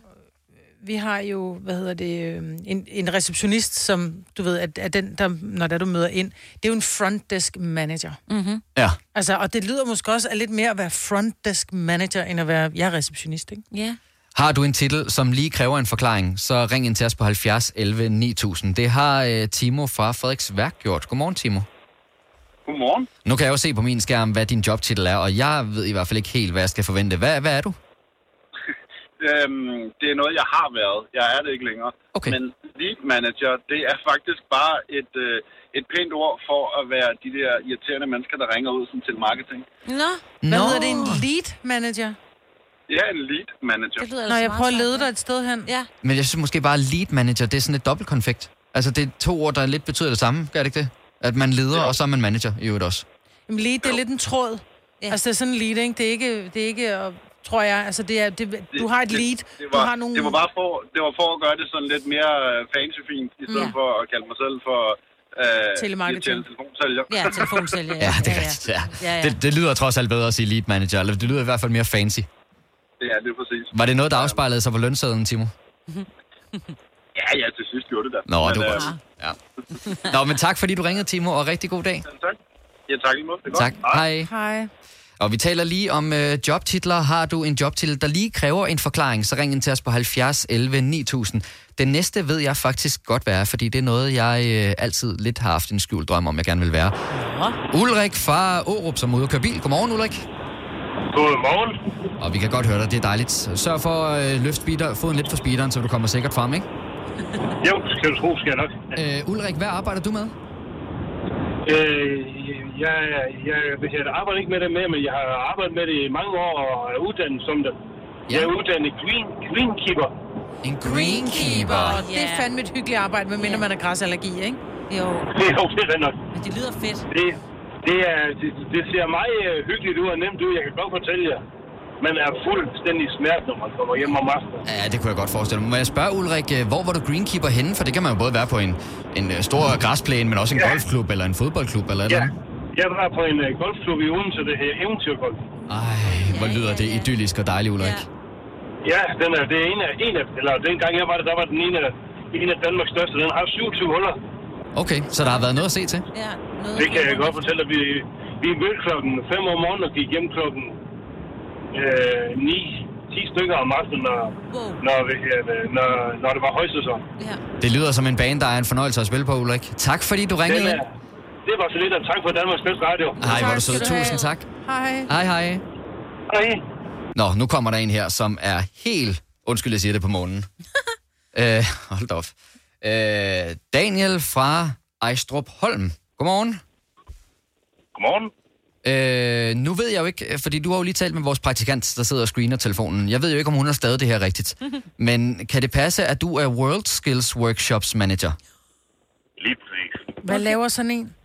vi har jo, hvad hedder det, øh, en, en receptionist, som du ved, at, at den, der, når der du møder ind, det er jo en front desk manager. Mm-hmm. Ja. Altså, og det lyder måske også lidt mere at være front desk manager, end at være, jeg er receptionist, ikke? Ja. Har du en titel, som lige kræver en forklaring, så ring ind til os på 70 11 9000. Det har øh, Timo fra Frederiks Værk gjort. Godmorgen, Timo. Godmorgen. Nu kan jeg jo se på min skærm, hvad din jobtitel er, og jeg ved i hvert fald ikke helt, hvad jeg skal forvente. Hvad, hvad er du? Øhm, det er noget, jeg har været. Jeg er det ikke længere. Okay. Men lead manager, det er faktisk bare et, øh, et pænt ord for at være de der irriterende mennesker, der ringer ud sådan, til marketing. Nå. Hvad Nå. hedder det? En lead manager? Ja, en lead manager. Det lyder Når altså jeg prøver at lede dig et sted hen. Ja. Men jeg synes måske bare, lead manager, det er sådan et dobbeltkonfekt. Altså, det er to ord, der lidt betyder det samme, gør det ikke det? At man leder, og så er man manager i øvrigt også. Jamen lead, det er lidt en tråd. Ja. Altså det er sådan en lead, ikke? Det er ikke, det er ikke øh, tror jeg, altså det er, det, du har et lead, Det, det, du var, har nogle... det, var bare for, det var for at gøre det sådan lidt mere øh, fancy-fint, i stedet Ja. for at kalde mig selv for... Øh, Telemarketing. telefonsælger. Ja, telefonsælger. Ja, det er rigtigt, ja. Ja, ja. Det, det lyder trods alt bedre at sige lead manager, eller det lyder i hvert fald mere fancy. det er det er præcis. Var det noget, der afspejlede sig på lønsedlen, Timo? Ja, ja, til sidst gjorde det da. Nå, Men, det var øh, godt. Ja. Nå, men tak fordi du ringede, Timo, og rigtig god dag. Tak. Ja, tak lige måde. Det er Tak. godt. Hej. Hej. Og vi taler lige om øh, jobtitler. Har du en jobtitel, der lige kræver en forklaring, så ring ind til os på 70 11 9000. Den næste ved jeg faktisk godt være, fordi det er noget, jeg øh, altid lidt har haft en skjult drøm om, jeg gerne vil være. Ulrik fra Årup, som er ude og køre bil. Godmorgen, Ulrik. Godmorgen. Og vi kan godt høre dig, det er dejligt. Sørg for at øh, løfte speeder, foden lidt for speederen, så du kommer sikkert frem, ikke? Jo, skal du tro, skal jeg nok. Øh, Ulrik, hvad arbejder du med? Øh, jeg, jeg, jeg, arbejder ikke med det mere, men jeg har arbejdet med det i mange år og er uddannet som det. Jeg er uddannet green, greenkeeper. En greenkeeper. Og det er fandme et hyggeligt arbejde, medmindre man har græsallergi, ikke? Jo. Det er jo det er nok. Men det lyder fedt. Det, det, er, det, det ser meget øh, hyggeligt ud og nemt ud. Jeg kan godt fortælle jer. Man er fuldstændig smert, når man kommer hjem om aftenen. Ja, det kunne jeg godt forestille mig. Må jeg spørge, Ulrik, øh, hvor var du greenkeeper henne? For det kan man jo både være på en, en øh, stor græsplæne, men også en Ja. golfklub eller en fodboldklub eller et Ja, eller jeg var på en uh, golfklub i Odense, det her Eventyrgolf. Ej, hvor lyder det idyllisk og dejligt, Ulrik. Ja, den er, det er en af, en af, eller dengang jeg var der, der var den ene af, en af Danmarks største. Den har 27 huller. Okay, så der har været noget at se til? Ja, Det kan jeg godt fortælle dig. Vi, vi mødte klokken 5 om morgenen og gik hjem klokken øh, 9, 10 stykker om aftenen, når, når, vi, øh, når, når det var højsæson. Det lyder som en bane, der er en fornøjelse at spille på, Ulrik. Tak fordi du ringede ind. Det var så lidt af tak for Danmarks bedste radio. Hej, hvor du sød. Tusind tak. Hej. Hej, hej. Hej. Nå, nu kommer der en her, som er helt... Undskyld, jeg siger det på månen. øh, hold op. Øh, Daniel fra Ejstrup Holm. Godmorgen. Godmorgen. Øh, nu ved jeg jo ikke, fordi du har jo lige talt med vores praktikant, der sidder og screener telefonen. Jeg ved jo ikke, om hun har stadig det her rigtigt. Men kan det passe, at du er World Skills Workshops Manager? Lige præcis. Hvad laver sådan en?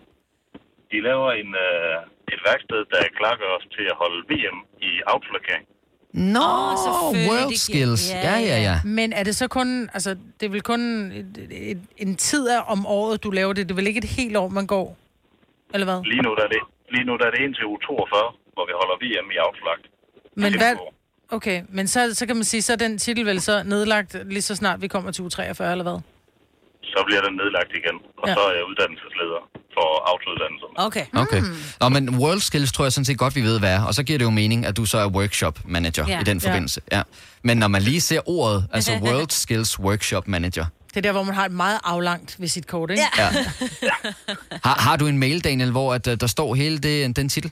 De laver en, øh, et værksted, der klakker os til at holde VM i autolakering. Nå, selvfølgelig. World Skills. Ja, ja, ja. Men er det så kun, altså, det er vel kun et, et, en tid af om året, du laver det? Det er vel ikke et helt år, man går? Eller hvad? Lige nu der er det, lige nu der er det indtil uge 42, hvor vi holder VM i autolagt. Men hvad... Okay, men så, så kan man sige, så er den titel vel så nedlagt lige så snart vi kommer til uge 43, eller hvad? Så bliver den nedlagt igen, og Ja. så er jeg uddannelsesleder for autouddannelserne. Okay. Okay. Nå, men World Skills tror jeg sådan set godt, vi ved, hvad er. Og så giver det jo mening, at du så er workshop manager Ja. i den Ja. forbindelse. Ja. Men når man lige ser ordet, altså World Skills Workshop Manager, Det er der, hvor man har et meget aflangt visitkort, ikke? Ja. har, har du en mail, Daniel, hvor at, øh, der står hele det, den titel?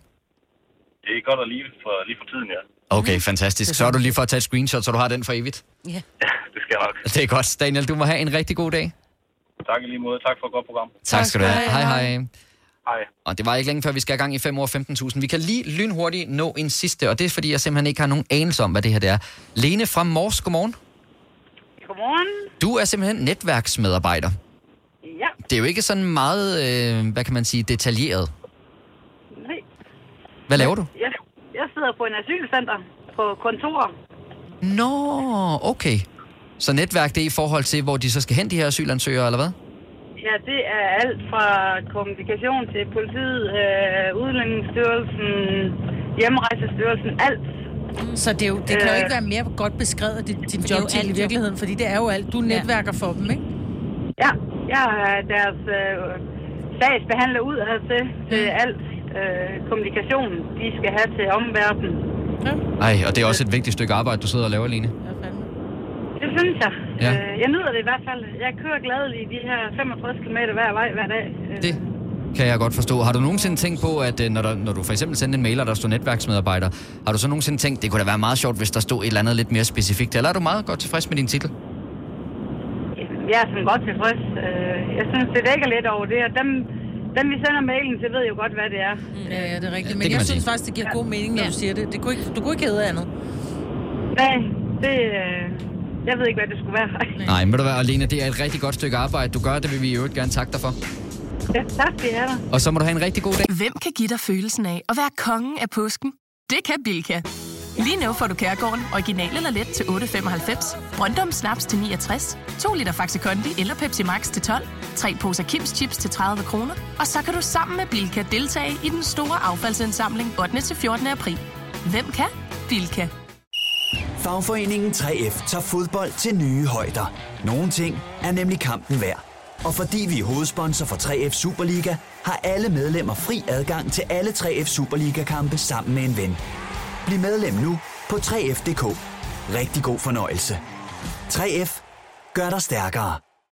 Det er godt at lige for, lige for tiden, ja. Okay, fantastisk. Så er du lige for at tage et screenshot, så du har den for evigt. Ja. Det skal jeg nok. Det er godt. Daniel, du må have en rigtig god dag. Tak i lige måde. Tak for et godt program. Tak skal du have. Hej, hej. Hej. Og det var ikke længe før, vi skal i gang i 5 år 15.000. Vi kan lige lynhurtigt nå en sidste, og det er fordi, jeg simpelthen ikke har nogen anelse om, hvad det her det er. Lene fra Mors, godmorgen. Godmorgen. Du er simpelthen netværksmedarbejder. Ja, Det er jo ikke sådan meget, øh, hvad kan man sige, detaljeret. nej. Hvad laver du? Jeg, jeg sidder på en asylcenter på kontor. Nå, okay. Så netværk, det er i forhold til, hvor de så skal hen, de her asylansøgere, eller hvad? Ja, det er alt fra kommunikation til politiet, øh, Udlændingsstyrelsen, Hjemrejsestyrelsen, alt. Så det, er jo, det kan jo Øh. ikke være mere godt beskrevet, din, din jobtitel i virkeligheden, fordi det er jo alt. Du netværker for dem, ikke? Ja, jeg er deres øh, sagsbehandler ud af til, til alt øh, kommunikation, de skal have til omverdenen. Ej, og det er også et vigtigt stykke arbejde, du sidder og laver, Line. Det synes jeg. Ja. Øh, jeg nyder det i hvert fald. Jeg kører gladeligt de her 65 km hver vej hver dag. Det kan jeg godt forstå. Har du nogensinde tænkt på, at øh, når, der, når du for eksempel sender en mail, og der står netværksmedarbejder, har du så nogensinde tænkt, det kunne da være meget sjovt, hvis der stod et eller andet lidt mere specifikt? Eller er du meget godt tilfreds med din titel? Jeg er sådan godt tilfreds. Øh, Jeg synes, det dækker lidt over det, og dem, dem vi sender mailen til, ved jo godt, hvad det er. Ja, ja, det er rigtigt. det Men kan jeg synes sige. faktisk, det giver god mening, når du siger det. det kunne ikke, du kunne ikke hedde andet. Nej, det... øh, Jeg ved ikke, hvad det skulle være. Nej, men du hvad, Alene, det er et rigtig godt stykke arbejde. Du gør det, vil vi i øvrigt gerne takke dig for. Ja, tak skal I have. Og så må du have en rigtig god dag. Hvem kan give dig følelsen af at være kongen af påsken? Det kan Bilka! Lige nu får du Kærgården original eller let til 8.95, Brøndum Snaps til 69, 2 liter Faxi Kondi eller Pepsi Max til 12, 3 poser Kims Chips til 30 kroner, og så kan du sammen med Bilka deltage i den store affaldsindsamling 8. til 14. april. Hvem kan? Bilka. Fagforeningen 3F tager fodbold til nye højder. Nogle ting er nemlig kampen værd. Og fordi vi er hovedsponsor for 3F Superliga, har alle medlemmer fri adgang til alle 3F Superliga-kampe sammen med en ven. Bliv medlem nu på 3F.dk. Rigtig god fornøjelse. 3F gør dig stærkere.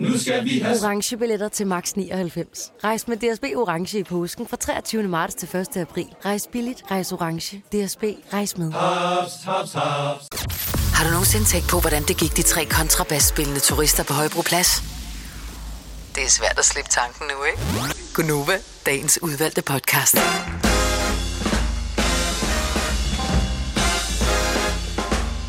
Nu skal vi have... Orange billetter til max 99. Rejs med DSB Orange i påsken fra 23. marts til 1. april. Rejs billigt, rejs orange. DSB, rejs med. Haps, haps, haps. Har du nogensinde tænkt på, hvordan det gik de tre kontrabasspillende turister på Højbroplads? Det er svært at slippe tanken nu, ikke? Gunova, dagens udvalgte podcast.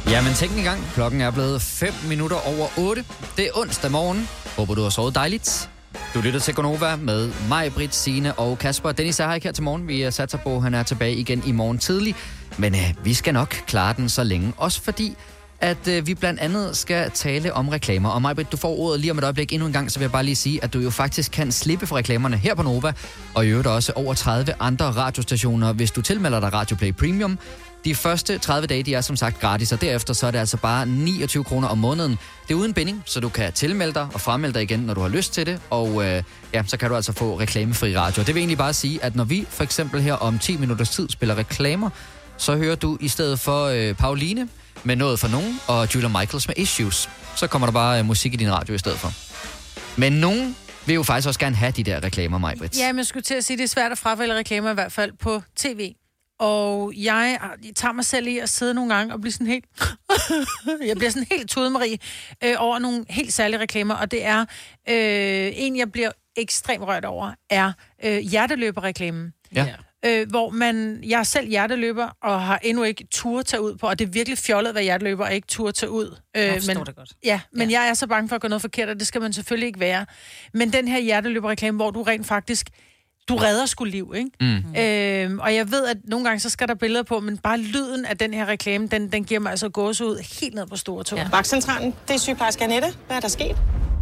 Jamen, tænk en gang. Klokken er blevet 5 minutter over 8. Det er onsdag morgen. Håber, du har sovet dejligt. Du lytter til Gonova med mig, Britt, Signe og Kasper. Dennis er her ikke her til morgen. Vi er sat på, at han er tilbage igen i morgen tidlig. Men øh, vi skal nok klare den så længe. Også fordi, at øh, vi blandt andet skal tale om reklamer. Og mig, du får ordet lige om et øjeblik endnu en gang, så vil jeg bare lige sige, at du jo faktisk kan slippe for reklamerne her på Nova. Og i øvrigt også over 30 andre radiostationer, hvis du tilmelder dig Radio Play Premium. De første 30 dage, de er som sagt gratis, og derefter så er det altså bare 29 kroner om måneden. Det er uden binding, så du kan tilmelde dig og fremmelde dig igen, når du har lyst til det. Og øh, ja, så kan du altså få reklamefri radio. Det vil egentlig bare sige, at når vi for eksempel her om 10 minutters tid spiller reklamer, så hører du i stedet for øh, Pauline med noget for nogen, og Julia Michaels med Issues. Så kommer der bare øh, musik i din radio i stedet for. Men nogen vil jo faktisk også gerne have de der reklamer, Majbrits. Ja, men jeg skulle til at sige, at det er svært at fravælge reklamer, i hvert fald på tv. Og jeg, jeg tager mig selv i at sidde nogle gange og blive sådan helt... jeg bliver sådan helt tudemarie øh, over nogle helt særlige reklamer, og det er øh, en, jeg bliver ekstremt rørt over, er øh, hjerteløberreklamen. Ja. Øh, hvor man, jeg er selv hjerteløber, og har endnu ikke tur tage ud på, og det er virkelig fjollet at være hjerteløber, og ikke tur tage ud. Øh, Jeg men, det godt. Ja, men ja. jeg er så bange for at gøre noget forkert, og det skal man selvfølgelig ikke være. Men den her hjerteløberreklame, hvor du rent faktisk, du redder sgu liv, ikke? Mm. Øhm, og jeg ved, at nogle gange så skal der billeder på, men bare lyden af den her reklame, den, den giver mig altså gås ud helt ned på store tog. Ja. Vagtcentralen, det er sygeplejerske Annette. Hvad er der sket?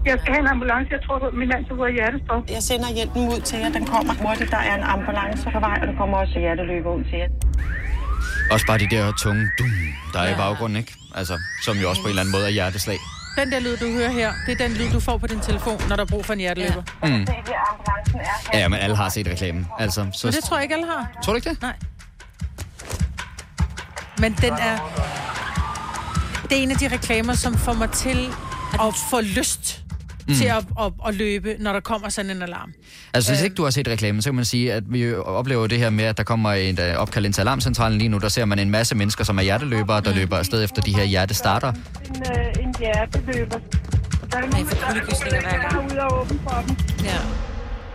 Jeg skal have en ambulance. Jeg tror, min mand tog hjertestop. Jeg sender hjælpen ud til jer. Den kommer hurtigt. Der er en ambulance på vej, og der kommer også hjerteløber ud til jer. Også bare de der tunge dum, der er i baggrunden, ikke? Altså, som jo også på en eller anden måde er hjerteslag. Den der lyd, du hører her, det er den lyd, du får på din telefon, når der er brug for en hjerteløber. Ja. Mm. Er Ja, men alle har set reklamen. Altså, så... Men det tror jeg ikke, alle har. Tror du ikke det? Nej. Men den er... Det er en af de reklamer, som får mig til at få lyst Mm. til at, at, at løbe, når der kommer sådan en alarm. Altså, Øh. hvis ikke du har set reklamen, så kan man sige, at vi oplever det her med, at der kommer et uh, opkald ind til alarmcentralen lige nu. Der ser man en masse mennesker, som er hjerteløbere, der løber afsted efter de her hjertestarter. En, øh, en hjerteløber. Der er nogen, der er ude og åbne for dem. Ja.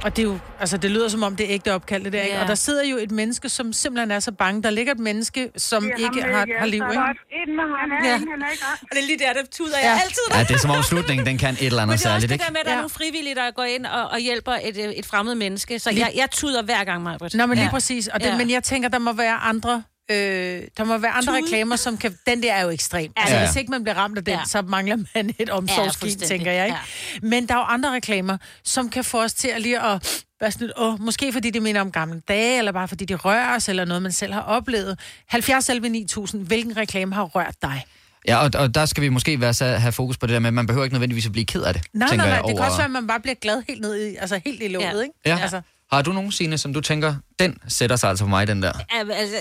Og det er jo, altså det lyder som om det er ægte opkald, det der, ikke? Ja. Og der sidder jo et menneske, som simpelthen er så bange. Der ligger et menneske, som Det er ham ikke med har, har liv, ikke? med ham, Ja. ja. han er ikke Og det er lige der, der tuder Ja. jeg altid. Ja, det er som om slutningen, den kan et eller Men andet det er også særligt, det ikke? der med, at der er nogle frivillige, der går ind og, og hjælper et, øh, et fremmed menneske. Så Lige- jeg, jeg tuder hver gang, Majbrit. Nå, men lige ja. præcis. Og det, Ja. Men jeg tænker, der må være andre... Øh, der må være andre Tude. reklamer, som kan... Den der er jo ekstrem. Altså, Ja, ja. hvis ikke man bliver ramt af den, Ja. så mangler man et omsorgsgin, fuldstændig. tænker jeg. Ikke? Men der er jo andre reklamer, som kan få os til at lige at være sådan lidt, åh, måske fordi det minder om gamle dage, eller bare fordi det rører os, eller noget, man selv har oplevet. 70 11 9000, hvilken reklame har rørt dig? Ja, og, og der skal vi måske være, så have fokus på det der med, at man behøver ikke nødvendigvis at blive ked af det. Nej, tænker nej, nej, jeg, det kan over- også være, at man bare bliver glad helt ned i, altså helt i låget, ja. ikke? Ja. Altså, Har du nogen, Signe, som du tænker, den sætter sig altså på mig, den der? Ja, altså,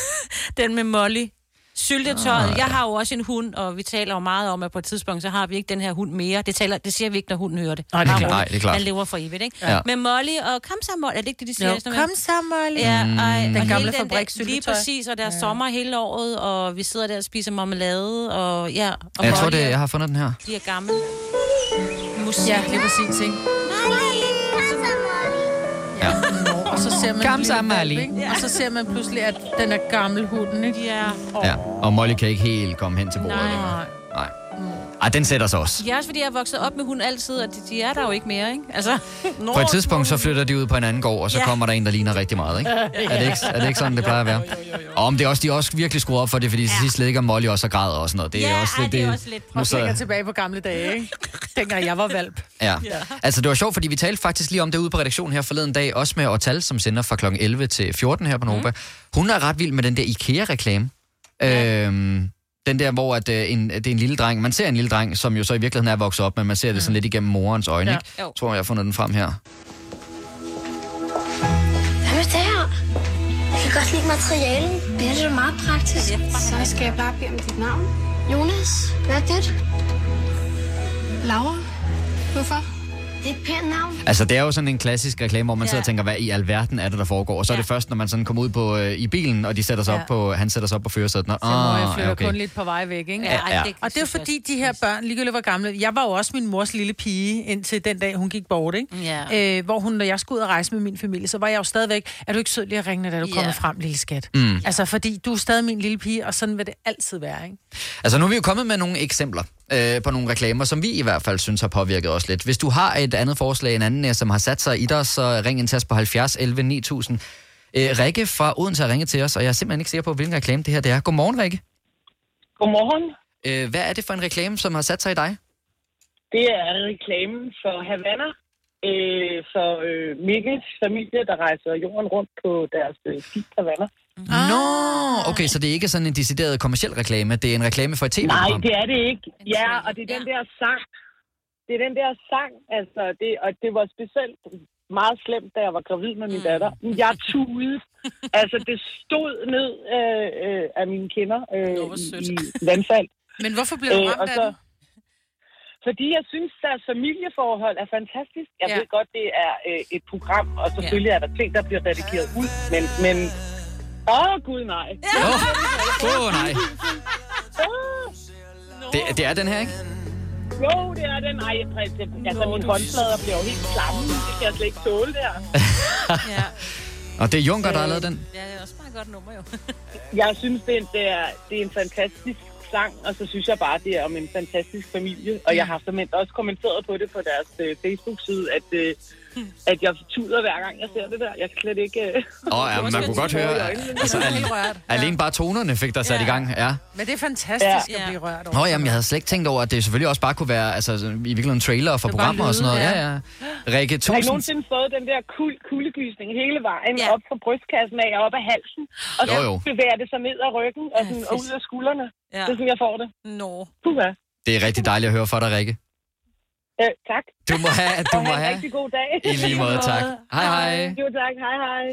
den med Molly. Syltetøjet. Ah, Jeg har jo også en hund, og vi taler jo meget om, at på et tidspunkt, så har vi ikke den her hund mere. Det, taler, det siger vi ikke, når hunden hører det. Nej, det er klart. Nej, det er klart. Han lever for evigt, ikke? Ja. Med Molly og kom så Molly. Er det ikke det, de siger? Jo, kom så, Molly. Ja, Mm. ej, Den og gamle hele der- fabrikssyltetøj. Lige præcis, og der er sommer hele året, og vi sidder der og spiser marmelade, og ja. Og Jeg tror, Molly det, er- jeg har fundet den her. De er gamle. Musik. Ja, lige præcis, ikke? Ja. Og så ser man Kom en så, lille Molly. valp, ikke? Og så ser man pludselig, at den er gammel hunden, ikke? Ja. Ja, og Molly kan ikke helt komme hen til bordet Nej. længere. Ej, den sætter sig også. Ja, også fordi jeg er vokset op med hund altid, og de, de er der jo ikke mere, ikke? Altså, På et tidspunkt, så flytter de ud på en anden gård, og så Ja. kommer der en, der ligner rigtig meget, ikke? Er det ikke, er det ikke sådan, det plejer at være? Og om det er også, de er også virkelig skruet op for det, fordi til sidst ligger Molly også og græder og sådan noget. Det er Ja, også ej, lidt... det er også lidt. nu Og så, tænker tilbage på gamle dage, ikke? Dengang jeg var valp. ja. Altså, det var sjovt, fordi vi talte faktisk lige om det ude på redaktionen her forleden dag, også med Ortal, som sender fra kl. 11 til 14 her på Nova. Mhm. Hun er ret vild med den der IKEA-reklame. Øhm, den der, hvor at, øh, en, det er en lille dreng. Man ser en lille dreng, som jo så i virkeligheden er vokset op, men man ser det sådan lidt igennem morens øjne. Ja. Ikke? Jeg tror, jeg har fundet den frem her. Hvad med det her? Jeg kan godt lide materialen. Det er det meget praktisk. Så skal jeg bare bede om dit navn. Jonas, hvad er det? Laura? Hvorfor? Det er et pænt navn. Altså, det er jo sådan en klassisk reklame, hvor man Ja. sidder og tænker, hvad i alverden er det, der foregår? Og så er det først, når man sådan kommer ud på, øh, i bilen, og de sætter sig Ja. op på, han sætter sig op på førersædet. Nå, Så må jeg ah, flytte ja, okay. kun lidt på vej væk, ikke? Ja, ja. Og det er jo fordi, de her børn, ligegyldigt hvor gamle... Jeg var jo også min mors lille pige, indtil den dag, hun gik bort, ikke? Ja. Øh, hvor hun, når jeg skulle ud og rejse med min familie, så var jeg jo stadigvæk... Er du ikke sød lige at ringe, da du Ja. kommer frem, lille skat? Mm. Altså, fordi du er stadig min lille pige, og sådan vil det altid være, ikke? Altså, nu er vi jo kommet med nogle eksempler øh, på nogle reklamer, som vi i hvert fald synes har påvirket os lidt. Hvis du har et andet forslag, en anden, øh, som har sat sig i dig, så ring ind til os på 70 11 9000. Øh, Rikke fra Odense har ringet til os, og jeg er simpelthen ikke sikker på, hvilken reklame det her det er. Godmorgen, Rikke. Godmorgen. Øh, hvad er det for en reklame, som har sat sig i dig? Det er reklamen for Havana, øh, for øh, Mikkels familie, der rejser jorden rundt på deres øh, skib Havana. Ah. Nå, okay, så det er ikke sådan en decideret kommersiel reklame, det er en reklame for et Nej, tv-program. det er det ikke. Ja, og det er den der sang. Det er den der sang, altså, det, og det var specielt meget slemt, da jeg var gravid med min datter. Jeg tudede. altså, det stod ned øh, øh, af mine kinder øh, i, i vandfald. Men hvorfor blev du Øh, ramt og af den? Fordi jeg synes, deres familieforhold er fantastisk. Jeg ja. ved godt, det er øh, et program, og selvfølgelig ja. er der ting, der bliver redigeret ud, men... men Åh, oh, gud nej. Åh, oh, nej. Det, det er den her, ikke? Jo, det er den. Ej, altså, altså mine håndflader bliver jo helt klamme. Det kan jeg slet ikke tåle der. Og det er Junker, der har lavet den. Ja, det er også meget godt nummer, jo. Jeg synes, det er, det, er, det er en fantastisk sang, og så synes jeg bare, det er om en fantastisk familie. Og jeg har simpelthen også kommenteret på det på deres øh, Facebook-side, at, øh, at jeg tuder hver gang, jeg ser det der. Jeg kan slet ikke... Øh, Åh, oh, ja, man kunne godt høre, altså, al- alene bare tonerne fik dig sat i gang, ja. Men det er fantastisk ja. at blive rørt over. Nå, jamen, jeg havde slet ikke tænkt over, at det selvfølgelig også bare kunne være altså, i virkeligheden trailer for programmer og sådan noget. Ja, ja. ja. Rikke, Har I tusind... nogensinde fået den der kul kuldegysning hele vejen ja. op fra brystkassen af og op af halsen? Og så Jo, jo. bevæger det sig ned ad ryggen og, sådan, og ud af skuldrene. Ja. Det er sådan, jeg får det. Nå. Puha. Det er rigtig dejligt at høre fra dig, Rikke. Øh, tak. Du må have, du må have en rigtig god dag. I lige måde, tak. Hej, hej. Jo, tak. Hej, hej.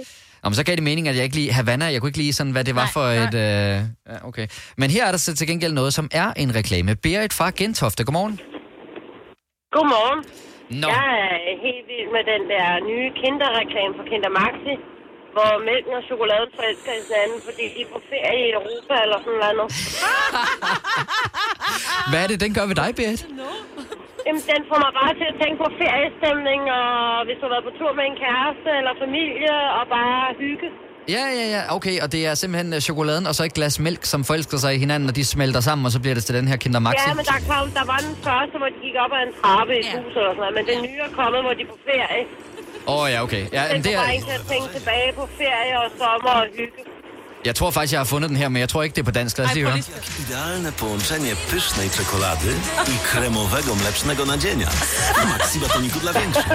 Om så gav det mening, at jeg ikke lige Havana, jeg kunne ikke lige sådan, hvad det var Nej, for et... Øh... Ja, okay. Men her er der så til gengæld noget, som er en reklame. Berit fra Gentofte, godmorgen. Godmorgen. Nå. Jeg er helt vild med den der nye kinderreklame for Kinder Maxi, hvor mælken og chokoladen forelsker i hinanden, fordi de er på ferie i Europa eller sådan noget. Hvad er det, den gør ved dig, Berit? Jamen, den får mig bare til at tænke på feriestemning, og hvis du har været på tur med en kæreste eller familie, og bare hygge. Ja, ja, ja, okay, og det er simpelthen øh, chokoladen og så et glas mælk, som forelsker sig i hinanden, og de smelter sammen, og så bliver det til den her Kinder Maxi. Ja, men der, kom, der var den første, hvor de gik op ad en trappe i et hus eller sådan noget, men den nye er kommet, hvor de er på ferie. Åh, oh, ja, okay. Ja, men det er, en til at tænke tilbage på ferie og sommer og hygge. Jeg tror faktisk, jeg har fundet den her, men jeg tror ikke, det er på dansk. Lad os lige høre. Idealne połączenie pysznej czekolady i kremowego mlecznego nadzienia. Maxi batoniku dla większych.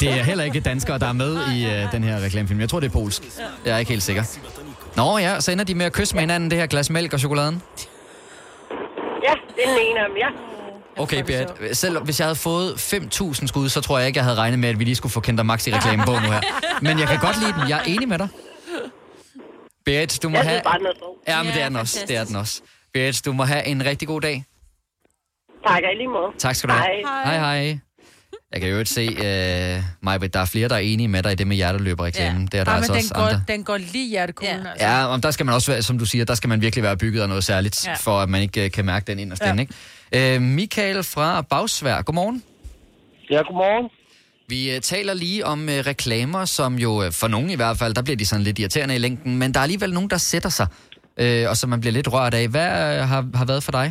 Det er heller ikke danskere, der er med i øh, den her reklamefilm. Jeg tror, det er polsk. Jeg er ikke helt sikker. Nå ja, så ender de med at kysse med hinanden, det her glas mælk og chokoladen. Ja, det er den ene af dem, ja. Okay, Beat. Selv hvis jeg havde fået 5.000 skud, så tror jeg ikke, jeg havde regnet med, at vi lige skulle få Kinder Maxi reklame på nu her. Men jeg kan godt lide den. Jeg er enig med dig. Beat, du må Jeg have... bare, den er. Ja, men det er Ja, den også. Det er den også. Beat, du må have en rigtig god dag. Tak, og i lige måde. Tak skal du have. Hej. Hej, hej. Jeg kan jo ikke se, uh, Majbet, der er flere, der er enige med dig i det med hjerteløberreklamen. Det er der Ja, altså men også den går, andre. den går lige hjertekuglen. Ja. Altså. Ja, og der skal man også være, som du siger, der skal man virkelig være bygget af noget særligt, Ja. ja. for at man ikke øh, kan mærke den inderst Ja. ja. ikke? Uh, Michael fra Bagsvær, godmorgen. Ja, godmorgen. Vi uh, taler lige om uh, reklamer, som jo uh, for nogen i hvert fald, der bliver de sådan lidt irriterende i længden, men der er alligevel nogen, der sætter sig, uh, og som man bliver lidt rørt af. Hvad uh, har, har været for dig?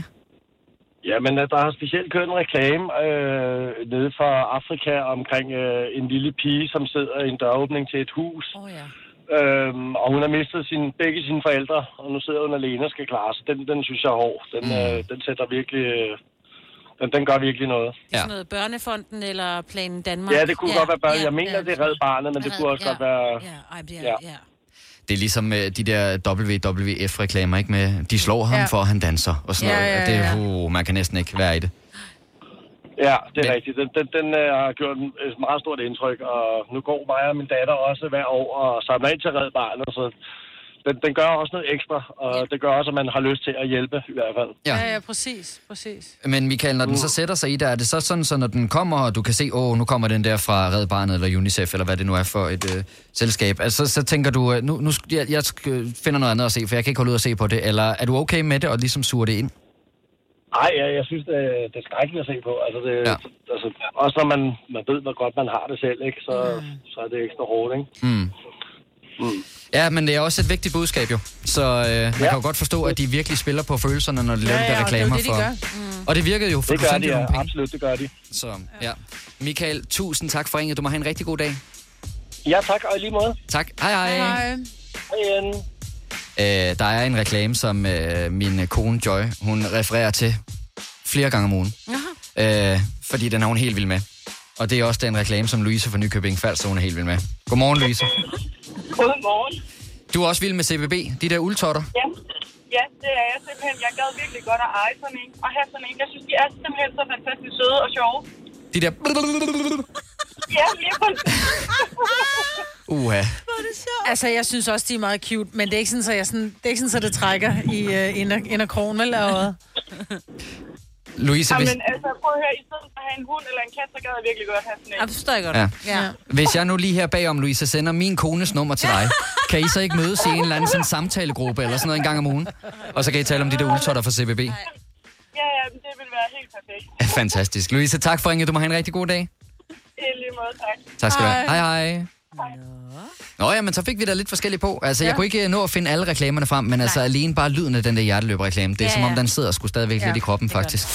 Jamen, øh, der har specielt kørt en reklame øh, nede fra Afrika omkring øh, en lille pige, som sidder i en døråbning til et hus. Oh, ja. øhm, og hun har mistet sin, begge sine forældre, og nu sidder hun alene og skal klare sig. Den, den synes jeg er hård. Den, mm. øh, den sætter virkelig... Øh, den, den gør virkelig noget. Ja. Sådan noget Børnefonden eller Planen Danmark. Ja, det kunne godt være børn. Jeg mener, det er Red Barnet, men det kunne også ja. godt være... Ja, ej, det er, Ja. ja. Det er ligesom uh, de der WWF-reklamer, ikke med, de slår ham Ja. ja. for, at han danser, og sådan Ja, noget. ja, Det, ja. er- uh, man kan næsten ikke være i det. Ja, det er rigtigt. Den, den, den øh, har gjort en- et meget stort indtryk, og nu går mig og min datter også hver år og samler ind til Red Barnet, så den, den gør også noget ekstra, og det gør også, at man har lyst til at hjælpe i hvert fald. Ja. ja, ja, præcis, præcis. Men Michael, når den så sætter sig i der, er det så sådan, så når den kommer, og du kan se, åh, nu kommer den der fra Red Barnet eller UNICEF, eller hvad det nu er for et øh, selskab, altså så tænker du, øh, nu, nu jeg, jeg finder noget andet at se, for jeg kan ikke holde ud og se på det, eller er du okay med det, og ligesom suger det ind? Nej, jeg, jeg synes, det, det er skrækkeligt at se på. Altså, det, ja. altså, også når man, man ved, hvor godt man har det selv, ikke? Så, mm. så er det ekstra hårdt, ikke? Mm. Mm. Ja, men det er også et vigtigt budskab jo. Så øh, man ja. kan jo godt forstå, at de virkelig spiller på følelserne, når de laver de der reklamer det for... det, de gør. Mm. Og det virkede jo, for Det gør de, jo ja. Absolut, det gør de. Så, ja. Michael, tusind tak for ringet. Du må have en rigtig god dag. Ja, tak, og i lige måde. Tak. Hej, hej. Hej igen. Øh, der er en reklame, som øh, min kone Joy, hun refererer til flere gange om ugen. Øh, fordi den er hun helt vild med. Og det er også den reklame, som Louise fra Nykøbing Falster, hun er helt vild med. Godmorgen, Louise. Godmorgen. Du er også vild med CBB, de der uldtotter. Ja. ja, det er jeg simpelthen. Jeg gad virkelig godt at eje sådan en og have sådan en. Jeg synes, de er simpelthen så fantastisk søde og sjove. De der... Ja, lige præcis. Uha. Altså, jeg synes også, de er meget cute, men det er ikke sådan, så, jeg sådan, det, er ikke sådan, så det trækker i uh, ind, af, ind af krogen, vel? Louise, hvis, Jamen, altså, prøv at høre. I stedet for at have en hund eller en kat, så gad jeg virkelig godt have sådan en. Jeg forstår jeg godt. Ja. Ja. hvis jeg nu lige her bagom, Louise, sender min kones nummer til dig, kan I så ikke mødes i en eller anden sådan samtalegruppe eller sådan noget en gang om ugen? Og så kan I tale om de der uldtotter fra CBB. Ja, ja, men det vil være helt perfekt. Ja, fantastisk. Louise, tak for ringet. Du må have en rigtig god dag. I lige måde, tak. Tak skal du have. Hej, hej. Nå ja, men så fik vi da lidt forskelligt på. Altså, ja. jeg kunne ikke nå at finde alle reklamerne frem, men altså alene bare lyden af den der hjerteløberreklame, det er Ja, som om, ja. den sidder sgu stadigvæk ja, lidt i kroppen, faktisk.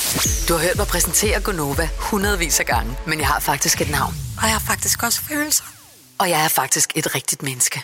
Du har hørt mig præsentere Gonova hundredvis af gange, men jeg har faktisk et navn. Og jeg har faktisk også følelser. Og jeg er faktisk et rigtigt menneske.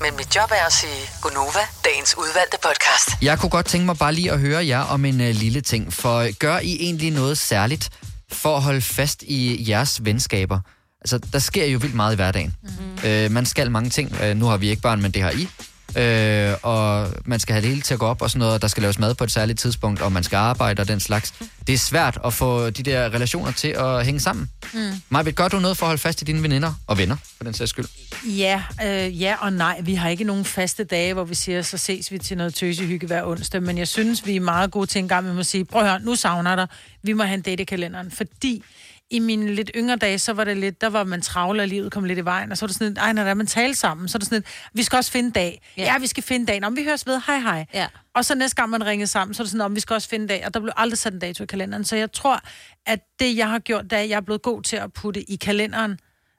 Men mit job er at sige Gonova, dagens udvalgte podcast. Jeg kunne godt tænke mig bare lige at høre jer om en uh, lille ting, for gør I egentlig noget særligt for at holde fast i jeres venskaber? Altså, der sker jo vildt meget i hverdagen. Mm-hmm. Øh, man skal mange ting. Øh, nu har vi ikke børn, men det har I. Øh, og man skal have det hele til at gå op og sådan noget, og der skal laves mad på et særligt tidspunkt, og man skal arbejde og den slags. Det er svært at få de der relationer til at hænge sammen. Mm. Majbet, gør du noget for at holde fast i dine veninder og venner, for den sags skyld? Ja, øh, ja og nej. Vi har ikke nogen faste dage, hvor vi siger, så ses vi til noget tøsehygge hver onsdag. Men jeg synes, vi er meget gode til en gang, vi må sige, prøv at høre, nu savner jeg dig. Vi må have en date i kalenderen. Fordi i mine lidt yngre dage, så var det lidt, der var man travle, og livet kom lidt i vejen. Og så var det sådan lidt, ej, når der er man taler sammen, så er det sådan lidt, vi skal også finde dag. Ja, ja vi skal finde en dag. Om vi høres ved, hej hej. Ja. Og så næste gang man ringede sammen, så er det sådan, om vi skal også finde dag. Og der blev aldrig sat en dato i kalenderen. Så jeg tror, at det, jeg har gjort, da jeg er blevet god til at putte i kalenderen,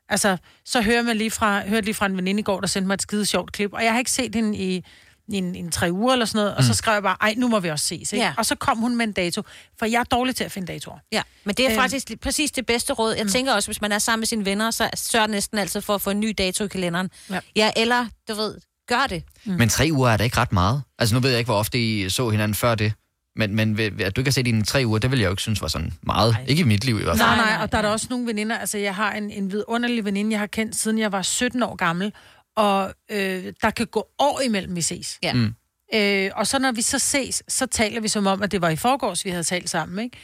Altså, så hører man lige fra, hørte lige fra en veninde i går, der sendte mig et skide sjovt klip, og jeg har ikke set hende i en, en tre uger eller sådan noget, og så skrev jeg bare, ej, nu må vi også ses, ikke? Ja. Og så kom hun med en dato, for jeg er dårlig til at finde datoer. Ja, men det er Øhm. faktisk li- præcis det bedste råd. Jeg tænker også, hvis man er sammen med sine venner, så sørg næsten altid for at få en ny dato i kalenderen. Ja, ja eller, du ved, gør det. Mm. Men tre uger er da ikke ret meget. Altså nu ved jeg ikke, hvor ofte I så hinanden før det. Men, men ved- at du ikke har set hende i tre uger, det vil jeg jo ikke synes var sådan meget. Nej. Ikke i mit liv i hvert fald. Nej, nej, og der er der også nogle veninder. Altså, jeg har en, en vidunderlig veninde, jeg har kendt, siden jeg var 17 år gammel. Og øh, der kan gå år imellem, vi ses. Ja. Mm. Øh, og så når vi så ses, så taler vi som om, at det var i forgårs, vi havde talt sammen, ikke?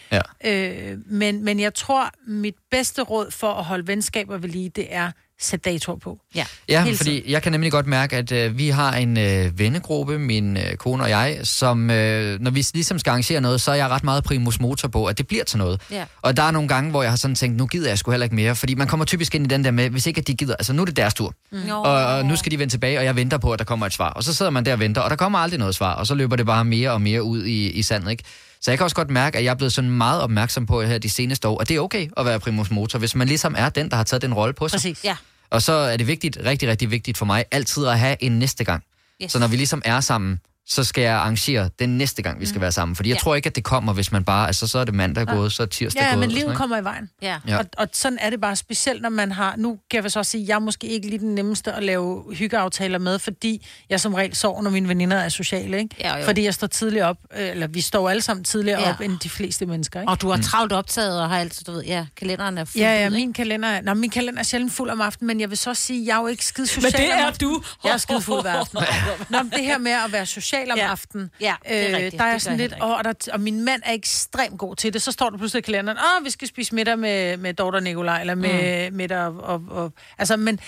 Ja. Øh, men, men jeg tror, mit bedste råd for at holde venskaber ved lige, det er sæt datoer på. Ja, Ja, Hele fordi jeg kan nemlig godt mærke, at øh, vi har en øh, vennegruppe, min øh, kone og jeg, som øh, når vi ligesom skal arrangere noget, så er jeg ret meget primus motor på, at det bliver til noget. Ja. Og der er nogle gange, hvor jeg har sådan tænkt, nu gider jeg sgu heller ikke mere, fordi man kommer typisk ind i den der med, hvis ikke at de gider, altså nu er det deres tur. Mm. Og, og nu skal de vende tilbage, og jeg venter på, at der kommer et svar. Og så sidder man der og venter, og der kommer aldrig noget svar, og så løber det bare mere og mere ud i, i sandet, ikke? Så jeg kan også godt mærke, at jeg er blevet sådan meget opmærksom på her de seneste år, at det er okay at være primus motor, hvis man ligesom er den, der har taget den rolle på sig. Præcis. Ja. Og så er det vigtigt, rigtig, rigtig vigtigt for mig, altid at have en næste gang. Yes. Så når vi ligesom er sammen, så skal jeg arrangere den næste gang, vi skal være sammen. Fordi jeg Ja. tror ikke, at det kommer, hvis man bare... Altså, så er det mandag Ja. gået, så er tirsdag Ja, ja, gået. men og sådan livet kommer i vejen. Ja. Ja. Og, og sådan er det bare, specielt når man har... Nu kan jeg vist også sige, at jeg er måske ikke lige den nemmeste at lave hyggeaftaler med, fordi jeg som regel sover, når mine veninder er sociale, ikke? Ja, jo. Fordi jeg står tidligere op, øh, eller vi står alle sammen tidligere Ja. op, end de fleste mennesker, ikke? Og du har travlt optaget og har altid, du ved, ja, kalenderen er fuld Ja, ja, min kalender, er- nå, min kalender er sjældent fuld om aftenen, men jeg vil så også sige, at jeg er jo ikke skide social Men det er du. Jeg er skide fuld hver aften. Nå, men det her med at være social om Ja. aftenen, Ja, det er øh, rigtigt. der er sådan lidt, heller og, der, og min mand er ekstremt god til det. Så står der pludselig i kalenderen, åh, vi skal spise middag med, med Dorte og Nikolaj, eller med mm. middag og, og, og, altså, men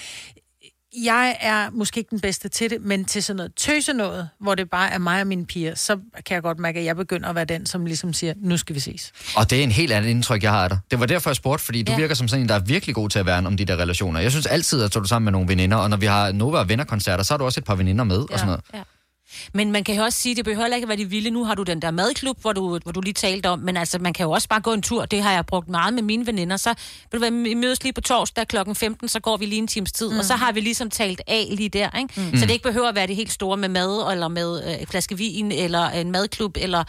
jeg er måske ikke den bedste til det, men til sådan noget tøse noget, hvor det bare er mig og mine piger, så kan jeg godt mærke, at jeg begynder at være den, som ligesom siger, nu skal vi ses. Og det er en helt anden indtryk, jeg har af dig. Det var derfor, jeg spurgte, fordi du Ja. virker som sådan en, der er virkelig god til at værne om de der relationer. Jeg synes altid, at så er du sammen med nogle veninder, og når vi har Nova og vennerkoncerter, så har du også et par veninder med og sådan noget. Ja. Men man kan jo også sige, det behøver heller ikke at være de vilde. Nu har du den der madklub, hvor du, hvor du lige talte om, men altså, man kan jo også bare gå en tur. Det har jeg brugt meget med mine veninder. Så vil du være, vi mødes lige på torsdag kl. 15, så går vi lige en times tid, mm. og så har vi ligesom talt af lige der. Ikke? Mm. Så det ikke behøver at være det helt store med mad, eller med øh, en flaske vin, eller en madklub, eller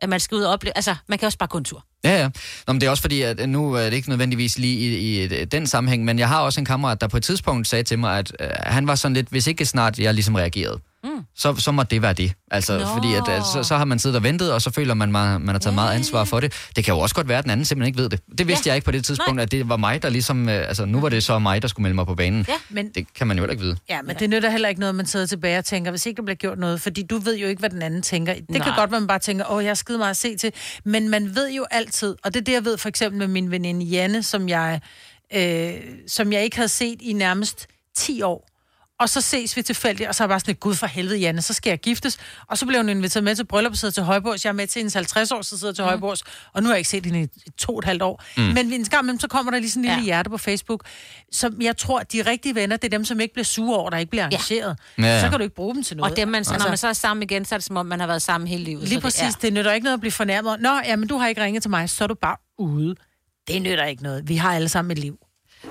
at man skal ud og opleve. Altså, man kan også bare gå en tur. Ja, ja. Nå, men det er også fordi, at nu er det ikke nødvendigvis lige i, i den sammenhæng, men jeg har også en kammerat, der på et tidspunkt sagde til mig, at øh, han var sådan lidt, hvis ikke snart jeg ligesom reagerede, Mm. så, så må det være det. Altså, Nå. fordi at, at, så, så har man siddet og ventet, og så føler man, man, man har taget meget ansvar for det. Det kan jo også godt være, at den anden simpelthen ikke ved det. Det vidste Ja. jeg ikke på det tidspunkt, Nej. at det var mig, der ligesom... øh, Altså, nu var det så mig, der skulle melde mig på banen. Ja, men Det kan man jo heller ikke vide. Ja, men det nytter heller ikke noget, man sidder tilbage og tænker, hvis ikke der bliver gjort noget, fordi du ved jo ikke, hvad den anden tænker. Det Nej. kan godt være, man bare tænker, åh, jeg har skide meget at se til, men man ved jo altid, og det er det, jeg ved for eksempel med min veninde Janne, som jeg, øh, som jeg ikke havde set i nærmest 10 år. Og så ses vi tilfældigt, og så er jeg bare sådan, gud for helvede, Janne, så skal jeg giftes. Og så blev hun inviteret med til bryllup sidder til Højborgs. Jeg er med til hendes 50 år, så sidder til Højborgs. Og nu har jeg ikke set hende i to og et halvt år. Mm. Mm. Men en gang imellem, så kommer der lige sådan en lille ja. hjerte på Facebook. Så jeg tror, de rigtige venner, det er dem, som ikke bliver sure over, der ikke bliver engageret. Ja, ja. Så kan du ikke bruge dem til noget. Og dem, man, så, når Altså, man så er sammen igen, så er det som om, man har været sammen hele livet. Lige præcis, Det, det, det nytter ikke noget at blive fornærmet. Nå, ja, men du har ikke ringet til mig, så er du bare ude. Det nytter ikke noget. Vi har alle sammen et liv.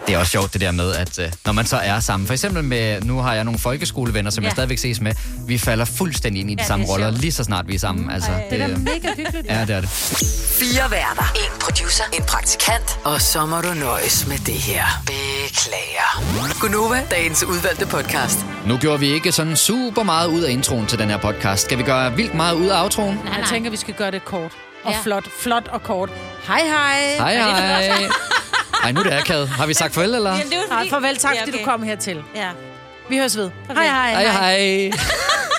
Det er også sjovt det der med, at øh, når man så er sammen, for eksempel med, nu har jeg nogle folkeskolevenner, som ja. Jeg stadigvæk ses med, vi falder fuldstændig ind i de Ja, samme det er roller, lige så snart vi er sammen. Altså, Det er da mega hyggeligt. Ja, det er det. Fire værter. En producer. En praktikant. Og så må du nøjes med det her. Beklager. Gunova, dagens udvalgte podcast. Nu gjorde vi ikke sådan super meget ud af introen til den her podcast. Skal vi gøre vildt meget ud af outroen? Nej, jeg tænker, vi skal gøre det kort. Og ja. flot, flot og kort. Hej, hej. Hej, hej. Ej, nu er det akavet. Har vi sagt farvel, eller? Nej, farvel, tak, Ja, fordi okay. du kom hertil. Ja. Vi høres ved. Hej, hej. Hej, hej.